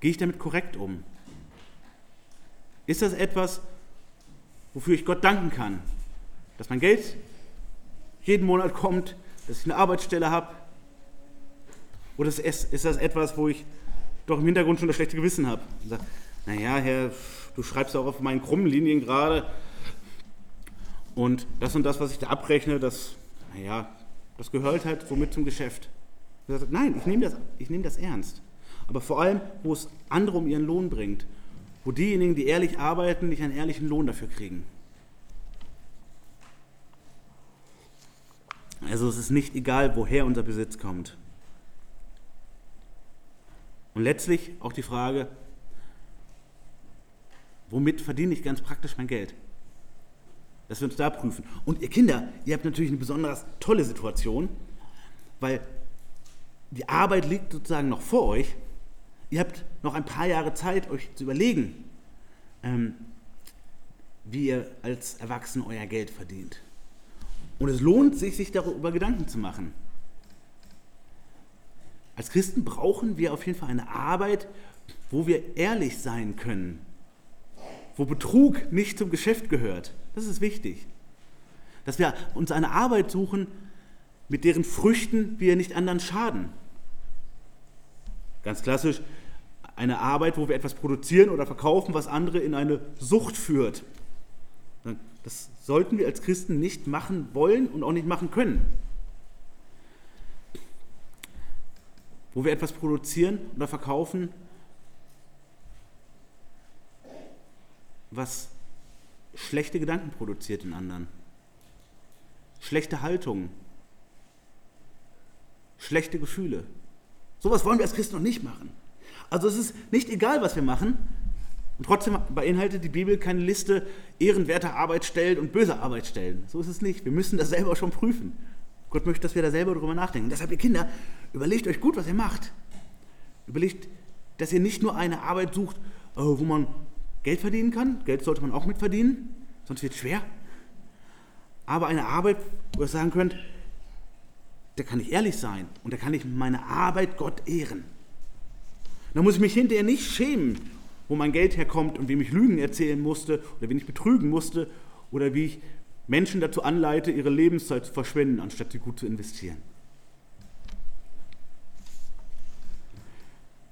Gehe ich damit korrekt um? Ist das etwas, wofür ich Gott danken kann? Dass mein Geld jeden Monat kommt, dass ich eine Arbeitsstelle habe? Oder ist das etwas, wo ich doch im Hintergrund schon das schlechte Gewissen habe? Und sage, naja, Herr, du schreibst auch auf meinen krummen Linien gerade und das und das, was ich da abrechne, das, naja, das gehört halt womit zum Geschäft. Sage, nein, ich nehme das, nehm das ernst aber vor allem, wo es andere um ihren Lohn bringt, wo diejenigen, die ehrlich arbeiten, nicht einen ehrlichen Lohn dafür kriegen. Also es ist nicht egal, woher unser Besitz kommt. Und letztlich auch die Frage, womit verdiene ich ganz praktisch mein Geld? Dass wir uns da prüfen. Und ihr Kinder, ihr habt natürlich eine besonders tolle Situation, weil die Arbeit liegt sozusagen noch vor euch Ihr habt noch ein paar Jahre Zeit, euch zu überlegen, ähm, wie ihr als Erwachsene euer Geld verdient. Und es lohnt sich, sich darüber Gedanken zu machen. Als Christen brauchen wir auf jeden Fall eine Arbeit, wo wir ehrlich sein können, wo Betrug nicht zum Geschäft gehört. Das ist wichtig. Dass wir uns eine Arbeit suchen, mit deren Früchten wir nicht anderen schaden. Ganz klassisch, eine Arbeit, wo wir etwas produzieren oder verkaufen, was andere in eine Sucht führt. Das sollten wir als Christen nicht machen wollen und auch nicht machen können. Wo wir etwas produzieren oder verkaufen, was schlechte Gedanken produziert in anderen. Schlechte Haltungen. Schlechte Gefühle. Sowas wollen wir als Christen noch nicht machen. Also es ist nicht egal, was wir machen. Und trotzdem beinhaltet die Bibel keine Liste ehrenwerter Arbeitsstellen und böser Arbeitsstellen. So ist es nicht. Wir müssen das selber schon prüfen. Gott möchte, dass wir da selber drüber nachdenken. Deshalb, ihr Kinder, überlegt euch gut, was ihr macht. Überlegt, dass ihr nicht nur eine Arbeit sucht, äh, wo man Geld verdienen kann. Geld sollte man auch mitverdienen, sonst wird es schwer. Aber eine Arbeit, wo ihr sagen könnt, da kann ich ehrlich sein und da kann ich meine Arbeit Gott ehren. Da muss ich mich hinterher nicht schämen, wo mein Geld herkommt und wem ich Lügen erzählen musste oder wen ich betrügen musste oder wie ich Menschen dazu anleite, ihre Lebenszeit zu verschwenden, anstatt sie gut zu investieren.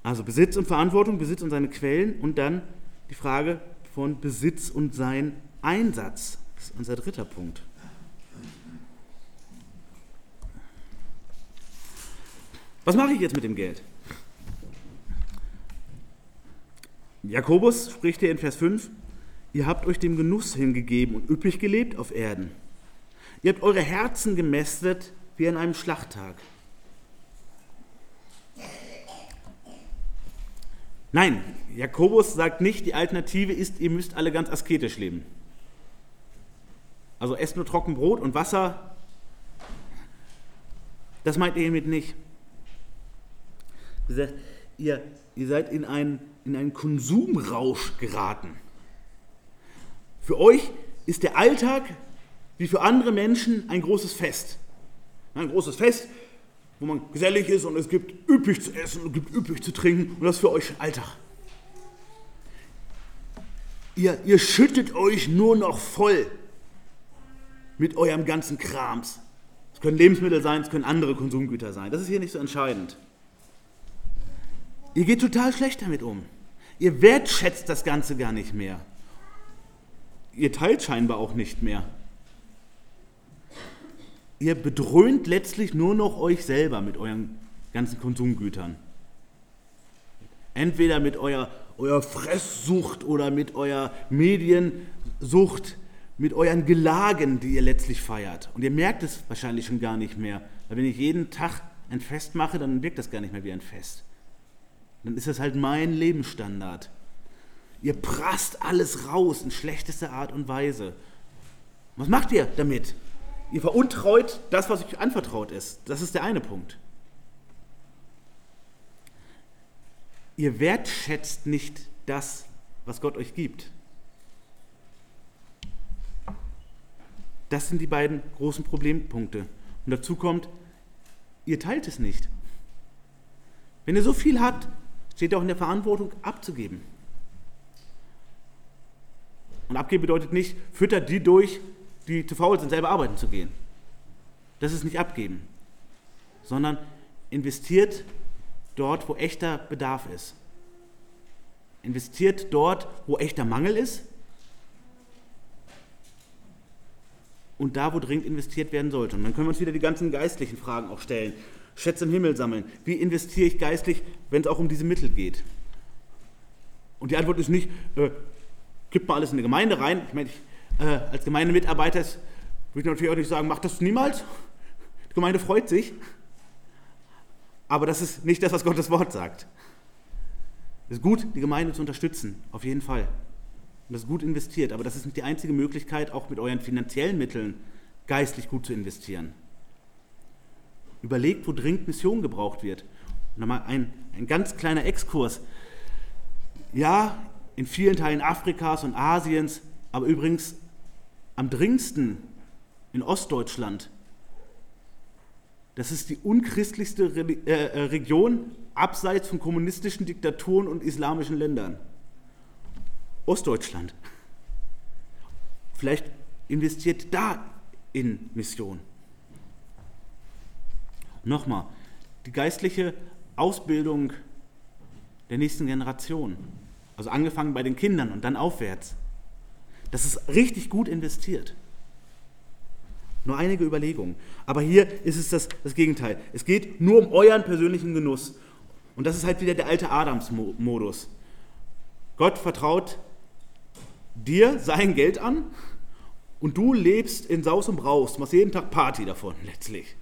Also Besitz und Verantwortung, Besitz und seine Quellen und dann die Frage von Besitz und sein Einsatz. Das ist unser dritter Punkt. Was mache ich jetzt mit dem Geld? Jakobus spricht hier in Vers 5, ihr habt euch dem Genuss hingegeben und üppig gelebt auf Erden. Ihr habt eure Herzen gemästet wie an einem Schlachttag. Nein, Jakobus sagt nicht, die Alternative ist, ihr müsst alle ganz asketisch leben. Also esst nur trocken Brot und Wasser. Das meint er hiermit nicht. Ihr, ihr seid in einen in einen Konsumrausch geraten. Für euch ist der Alltag wie für andere Menschen ein großes Fest. Ein großes Fest, wo man gesellig ist und es gibt üppig zu essen und gibt üppig zu trinken und das für euch Alltag. Ihr, ihr schüttet euch nur noch voll mit eurem ganzen Krams. Es können Lebensmittel sein, es können andere Konsumgüter sein. Das ist hier nicht so entscheidend. Ihr geht total schlecht damit um. Ihr wertschätzt das Ganze gar nicht mehr. Ihr teilt scheinbar auch nicht mehr. Ihr bedröhnt letztlich nur noch euch selber mit euren ganzen Konsumgütern. Entweder mit eurer, eurer Fresssucht oder mit eurer Mediensucht, mit euren Gelagen, die ihr letztlich feiert. Und ihr merkt es wahrscheinlich schon gar nicht mehr. Weil wenn ich jeden Tag ein Fest mache, dann wirkt das gar nicht mehr wie ein Fest. Dann ist das halt mein Lebensstandard. Ihr prasst alles raus in schlechtester Art und Weise. Was macht ihr damit? Ihr veruntreut das, was euch anvertraut ist. Das ist der eine Punkt. Ihr wertschätzt nicht das, was Gott euch gibt. Das sind die beiden großen Problempunkte. Und dazu kommt, ihr teilt es nicht. Wenn ihr so viel habt, steht ihr auch in der Verantwortung, abzugeben. Und abgeben bedeutet nicht, füttert die durch, die zu faul sind, selber arbeiten zu gehen. Das ist nicht abgeben, sondern investiert dort, wo echter Bedarf ist. Investiert dort, wo echter Mangel ist und da, wo dringend investiert werden sollte. Und dann können wir uns wieder die ganzen geistlichen Fragen auch stellen. Schätze im Himmel sammeln. Wie investiere ich geistlich, wenn es auch um diese Mittel geht? Und die Antwort ist nicht, äh, gib mal alles in eine Gemeinde rein. Ich meine, ich, äh, als Gemeindemitarbeiter würde ich natürlich auch nicht sagen, mach das niemals. Die Gemeinde freut sich. Aber das ist nicht das, was Gottes Wort sagt. Es ist gut, die Gemeinde zu unterstützen, auf jeden Fall. Und das ist gut investiert, aber das ist nicht die einzige Möglichkeit, auch mit euren finanziellen Mitteln geistlich gut zu investieren. Überlegt, wo dringend Mission gebraucht wird. Und nochmal ein, ein ganz kleiner Exkurs. Ja, in vielen Teilen Afrikas und Asiens, aber übrigens am dringendsten in Ostdeutschland. Das ist die unchristlichste äh, äh, Region abseits von kommunistischen Diktaturen und islamischen Ländern. Ostdeutschland. Vielleicht investiert da in Mission. Nochmal, die geistliche Ausbildung der nächsten Generation, also angefangen bei den Kindern und dann aufwärts, das ist richtig gut investiert. Nur einige Überlegungen. Aber hier ist es das, das Gegenteil. Es geht nur um euren persönlichen Genuss. Und das ist halt wieder der alte Adams-Modus. Gott vertraut dir sein Geld an und du lebst in Saus und Braus, machst jeden Tag Party davon <laughs> letztlich.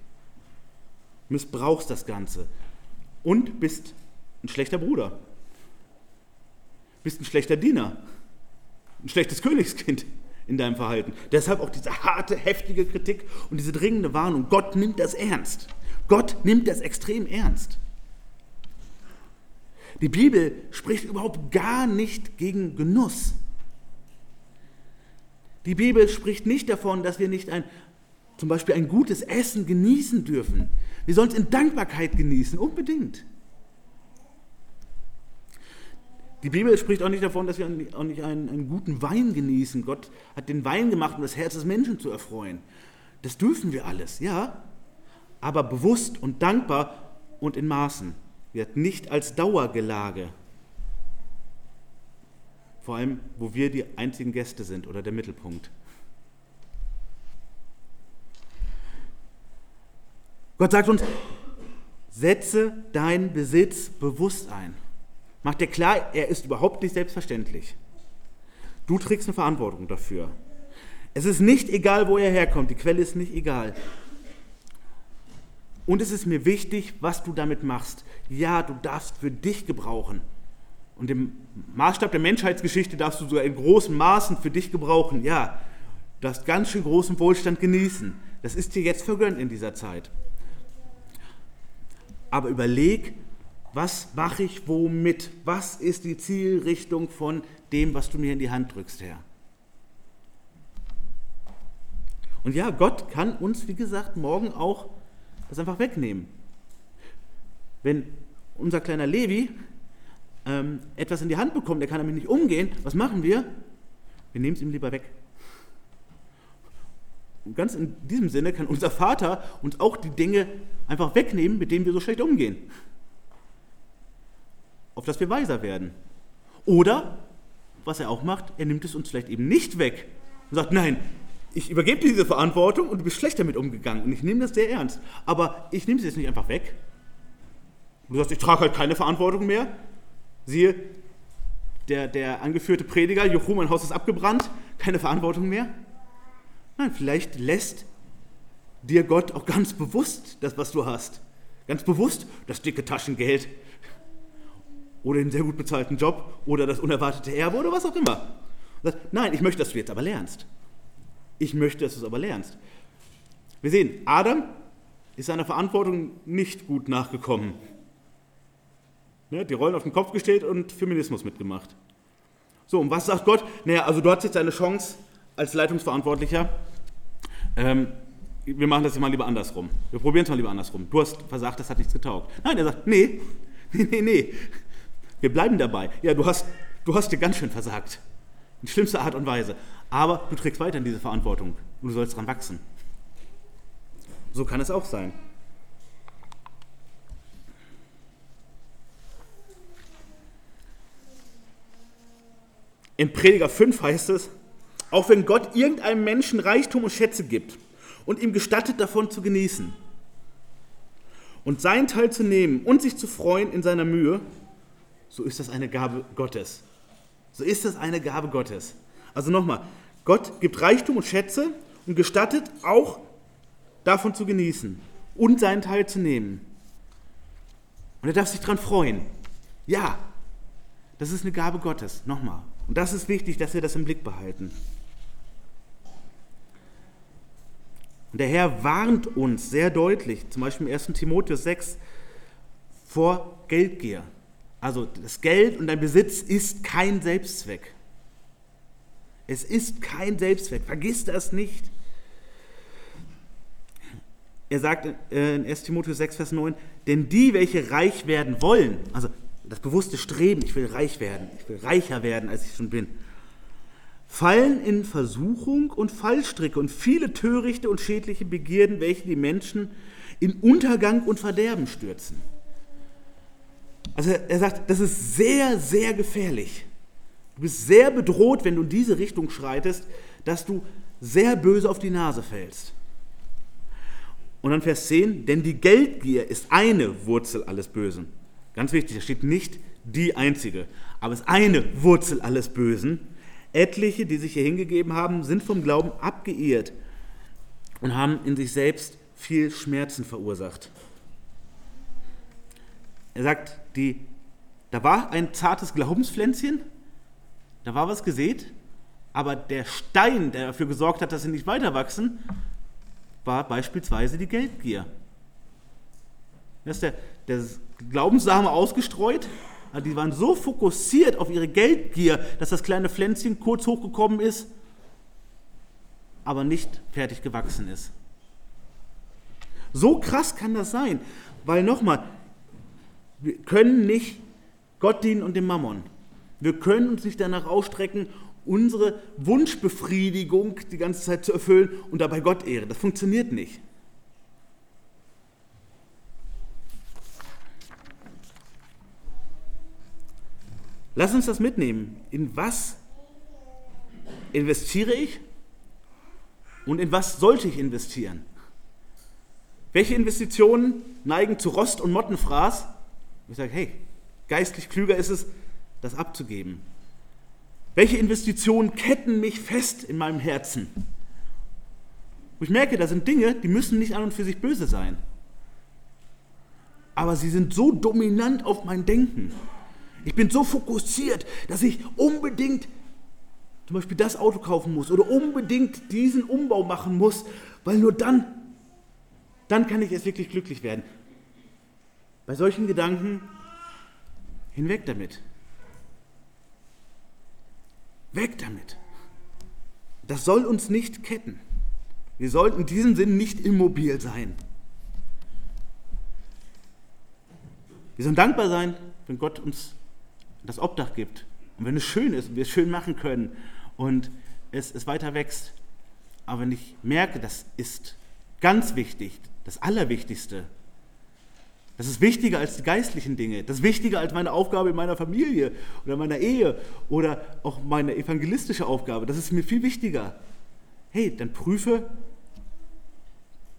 Missbrauchst das Ganze und bist ein schlechter Bruder. Bist ein schlechter Diener. Ein schlechtes Königskind in deinem Verhalten. Deshalb auch diese harte, heftige Kritik und diese dringende Warnung. Gott nimmt das ernst. Gott nimmt das extrem ernst. Die Bibel spricht überhaupt gar nicht gegen Genuss. Die Bibel spricht nicht davon, dass wir nicht ein, zum Beispiel ein gutes Essen genießen dürfen. Wir sollen es in Dankbarkeit genießen, unbedingt. Die Bibel spricht auch nicht davon, dass wir auch nicht einen, einen, guten Wein genießen. Gott hat den Wein gemacht, um das Herz des Menschen zu erfreuen. Das dürfen wir alles, ja, aber bewusst und dankbar und in Maßen. Wird nicht als Dauergelage vor allem, wo wir die einzigen Gäste sind oder der Mittelpunkt. Gott sagt uns, setze deinen Besitz bewusst ein. Mach dir klar, er ist überhaupt nicht selbstverständlich. Du trägst eine Verantwortung dafür. Es ist nicht egal, wo er herkommt, die Quelle ist nicht egal. Und es ist mir wichtig, was du damit machst. Ja, du darfst für dich gebrauchen. Und im Maßstab der Menschheitsgeschichte darfst du sogar in großen Maßen für dich gebrauchen. Ja, du darfst ganz schön großen Wohlstand genießen. Das ist dir jetzt vergönnt in dieser Zeit. Aber überleg, was mache ich womit? Was ist die Zielrichtung von dem, was du mir in die Hand drückst, Herr? Und ja, Gott kann uns, wie gesagt, morgen auch das einfach wegnehmen. Wenn unser kleiner Levi ähm, etwas in die Hand bekommt, der kann damit nicht umgehen, was machen wir? Wir nehmen es ihm lieber weg. Und ganz in diesem Sinne kann unser Vater uns auch die Dinge einfach wegnehmen, mit denen wir so schlecht umgehen. Auf dass wir weiser werden. Oder, was er auch macht, er nimmt es uns vielleicht eben nicht weg und sagt, nein, ich übergebe dir diese Verantwortung und du bist schlecht damit umgegangen und ich nehme das sehr ernst. Aber ich nehme sie jetzt nicht einfach weg. Du sagst, ich trage halt keine Verantwortung mehr. Siehe, der, der angeführte Prediger, Juhu, mein Haus ist abgebrannt, keine Verantwortung mehr. Nein, vielleicht lässt dir Gott auch ganz bewusst das, was du hast. Ganz bewusst das dicke Taschengeld oder den sehr gut bezahlten Job oder das unerwartete Erbe oder was auch immer. Sagt, nein, ich möchte, dass du jetzt aber lernst. Ich möchte, dass du es aber lernst. Wir sehen, Adam ist seiner Verantwortung nicht gut nachgekommen. Ne, die Rollen auf den Kopf gestellt und Feminismus mitgemacht. So, und was sagt Gott? Naja, also du hast jetzt eine Chance als Leitungsverantwortlicher. Ähm, wir machen das jetzt mal lieber andersrum. Wir probieren es mal lieber andersrum. Du hast versagt, das hat nichts getaugt. Nein, er sagt, nee, <laughs> nee, nee, nee. Wir bleiben dabei. Ja, du hast, du hast dir ganz schön versagt. In schlimmster Art und Weise. Aber du trägst weiterhin diese Verantwortung und du sollst daran wachsen. So kann es auch sein. In Prediger 5 heißt es, auch wenn Gott irgendeinem Menschen Reichtum und Schätze gibt und ihm gestattet, davon zu genießen und seinen Teil zu nehmen und sich zu freuen in seiner Mühe, so ist das eine Gabe Gottes. So ist das eine Gabe Gottes. Also nochmal, Gott gibt Reichtum und Schätze und gestattet auch davon zu genießen und seinen Teil zu nehmen. Und er darf sich daran freuen. Ja, das ist eine Gabe Gottes. Nochmal. Und das ist wichtig, dass wir das im Blick behalten. Und der Herr warnt uns sehr deutlich, zum Beispiel im 1. Timotheus 6, vor Geldgier. Also das Geld und dein Besitz ist kein Selbstzweck. Es ist kein Selbstzweck. Vergiss das nicht. Er sagt in 1 Timotheus 6, Vers 9, denn die, welche reich werden wollen, also das bewusste Streben, ich will reich werden, ich will reicher werden, als ich schon bin, fallen in Versuchung und Fallstricke und viele törichte und schädliche Begierden, welche die Menschen in Untergang und Verderben stürzen. Also er sagt, das ist sehr, sehr gefährlich. Du bist sehr bedroht, wenn du in diese Richtung schreitest, dass du sehr böse auf die Nase fällst. Und dann Vers 10, denn die Geldgier ist eine Wurzel alles Bösen. Ganz wichtig, da steht nicht die einzige, aber es ist eine Wurzel alles Bösen. Etliche, die sich hier hingegeben haben, sind vom Glauben abgeirrt und haben in sich selbst viel Schmerzen verursacht. Er sagt, die, da war ein zartes Glaubenspflänzchen, da war was gesät, aber der Stein, der dafür gesorgt hat, dass sie nicht weiter wachsen, war beispielsweise die Geldgier. Da ist der, der Glaubenssame ausgestreut, die waren so fokussiert auf ihre Geldgier, dass das kleine Pflänzchen kurz hochgekommen ist, aber nicht fertig gewachsen ist. So krass kann das sein, weil nochmal, wir können nicht Gott dienen und dem Mammon. Wir können uns nicht danach ausstrecken, unsere Wunschbefriedigung die ganze Zeit zu erfüllen und dabei Gott ehren. Das funktioniert nicht. Lass uns das mitnehmen. In was investiere ich und in was sollte ich investieren? Welche Investitionen neigen zu Rost und Mottenfraß? Ich sage, hey, geistlich klüger ist es, das abzugeben. Welche Investitionen ketten mich fest in meinem Herzen? Und ich merke, da sind Dinge, die müssen nicht an und für sich böse sein. Aber sie sind so dominant auf mein Denken. Ich bin so fokussiert, dass ich unbedingt zum Beispiel das Auto kaufen muss oder unbedingt diesen Umbau machen muss, weil nur dann, dann kann ich es wirklich glücklich werden. Bei solchen Gedanken hinweg damit. Weg damit. Das soll uns nicht ketten. Wir sollten in diesem Sinn nicht immobil sein. Wir sollen dankbar sein, wenn Gott uns das Obdach gibt und wenn es schön ist und wir es schön machen können und es, es weiter wächst. Aber wenn ich merke, das ist ganz wichtig, das Allerwichtigste, Das ist wichtiger als die geistlichen Dinge. Das ist wichtiger als meine Aufgabe in meiner Familie oder meiner Ehe oder auch meine evangelistische Aufgabe. Das ist mir viel wichtiger. Hey, dann prüfe,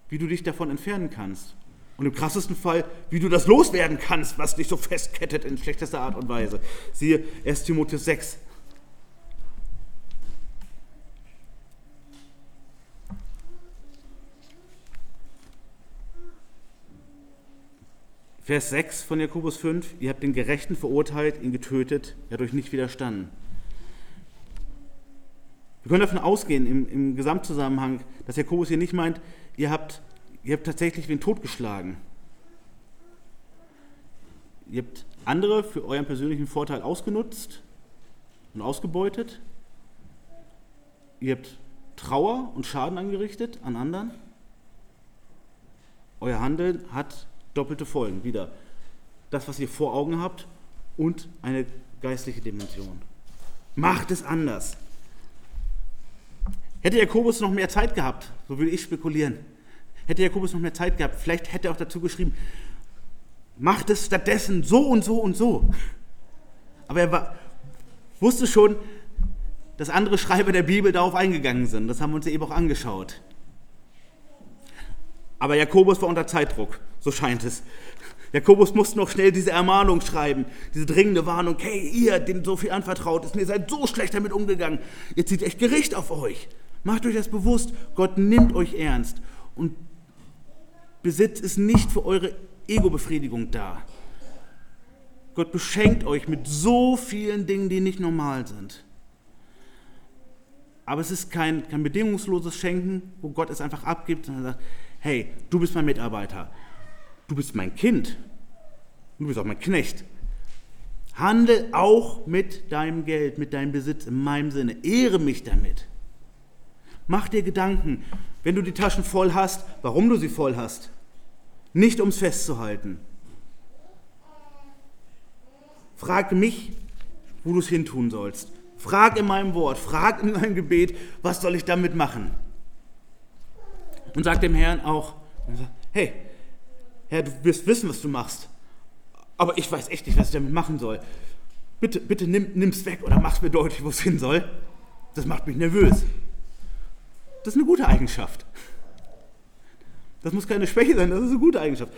wie du dich davon entfernen kannst. Und im krassesten Fall, wie du das loswerden kannst, was dich so festkettet in schlechtester Art und Weise. Siehe 1 Timotheus 6. Vers 6 von Jakobus 5, ihr habt den Gerechten verurteilt, ihn getötet, er hat euch nicht widerstanden. Wir können davon ausgehen, im, im Gesamtzusammenhang, dass Jakobus hier nicht meint, ihr habt, ihr habt tatsächlich wen totgeschlagen. Ihr habt andere für euren persönlichen Vorteil ausgenutzt und ausgebeutet. Ihr habt Trauer und Schaden angerichtet an anderen. Euer Handeln hat doppelte Folgen. Wieder das, was ihr vor Augen habt und eine geistliche Dimension. Macht es anders. Hätte Jakobus noch mehr Zeit gehabt, so würde ich spekulieren, hätte Jakobus noch mehr Zeit gehabt, vielleicht hätte er auch dazu geschrieben, macht es stattdessen so und so und so. Aber er war, wusste schon, dass andere Schreiber der Bibel darauf eingegangen sind. Das haben wir uns eben auch angeschaut. Aber Jakobus war unter Zeitdruck, so scheint es. Jakobus musste noch schnell diese Ermahnung schreiben, diese dringende Warnung. Hey, ihr, dem so viel anvertraut ist, ihr seid so schlecht damit umgegangen. Ihr zieht echt Gericht auf euch. Macht euch das bewusst. Gott nimmt euch ernst. Und Besitz ist nicht für eure Ego-Befriedigung da. Gott beschenkt euch mit so vielen Dingen, die nicht normal sind. Aber es ist kein, kein bedingungsloses Schenken, wo Gott es einfach abgibt, sondern sagt, hey, du bist mein Mitarbeiter, du bist mein Kind, du bist auch mein Knecht. Handel auch mit deinem Geld, mit deinem Besitz in meinem Sinne. Ehre mich damit. Mach dir Gedanken, wenn du die Taschen voll hast, warum du sie voll hast. Nicht ums festzuhalten. Frag mich, wo du es hintun sollst. Frag in meinem Wort, frag in meinem Gebet, was soll ich damit machen? Und sagt dem Herrn auch, hey, Herr, du wirst wissen, was du machst, aber ich weiß echt nicht, was ich damit machen soll. Bitte, bitte nimm, es weg oder mach mir deutlich, wo es hin soll. Das macht mich nervös. Das ist eine gute Eigenschaft. Das muss keine Schwäche sein, das ist eine gute Eigenschaft.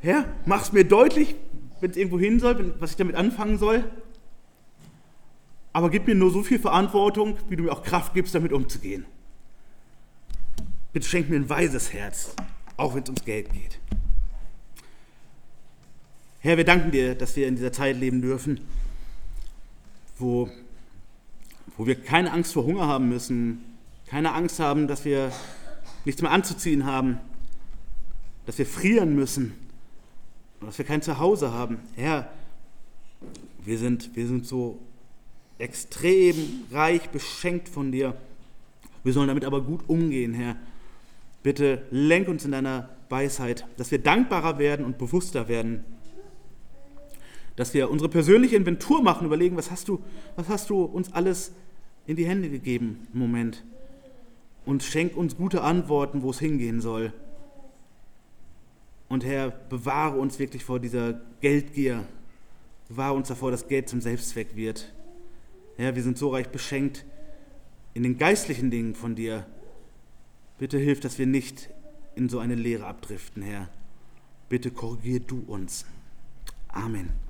Herr, mach es mir deutlich, wenn es irgendwo hin soll, was ich damit anfangen soll. Aber gib mir nur so viel Verantwortung, wie du mir auch Kraft gibst, damit umzugehen. Bitte schenk mir ein weises Herz, auch wenn es ums Geld geht. Herr, wir danken dir, dass wir in dieser Zeit leben dürfen, wo, wo wir keine Angst vor Hunger haben müssen, keine Angst haben, dass wir nichts mehr anzuziehen haben, dass wir frieren müssen, dass wir kein Zuhause haben. Herr, wir sind, wir sind so extrem reich beschenkt von dir. Wir sollen damit aber gut umgehen, Herr. Bitte lenk uns in deiner Weisheit, dass wir dankbarer werden und bewusster werden. Dass wir unsere persönliche Inventur machen, überlegen, was hast du, was hast du uns alles in die Hände gegeben im Moment. Und schenk uns gute Antworten, wo es hingehen soll. Und Herr, bewahre uns wirklich vor dieser Geldgier. Bewahre uns davor, dass Geld zum Selbstzweck wird. Herr, wir sind so reich beschenkt in den geistlichen Dingen von dir Bitte hilf, dass wir nicht in so eine Lehre abdriften, Herr. Bitte korrigier du uns. Amen.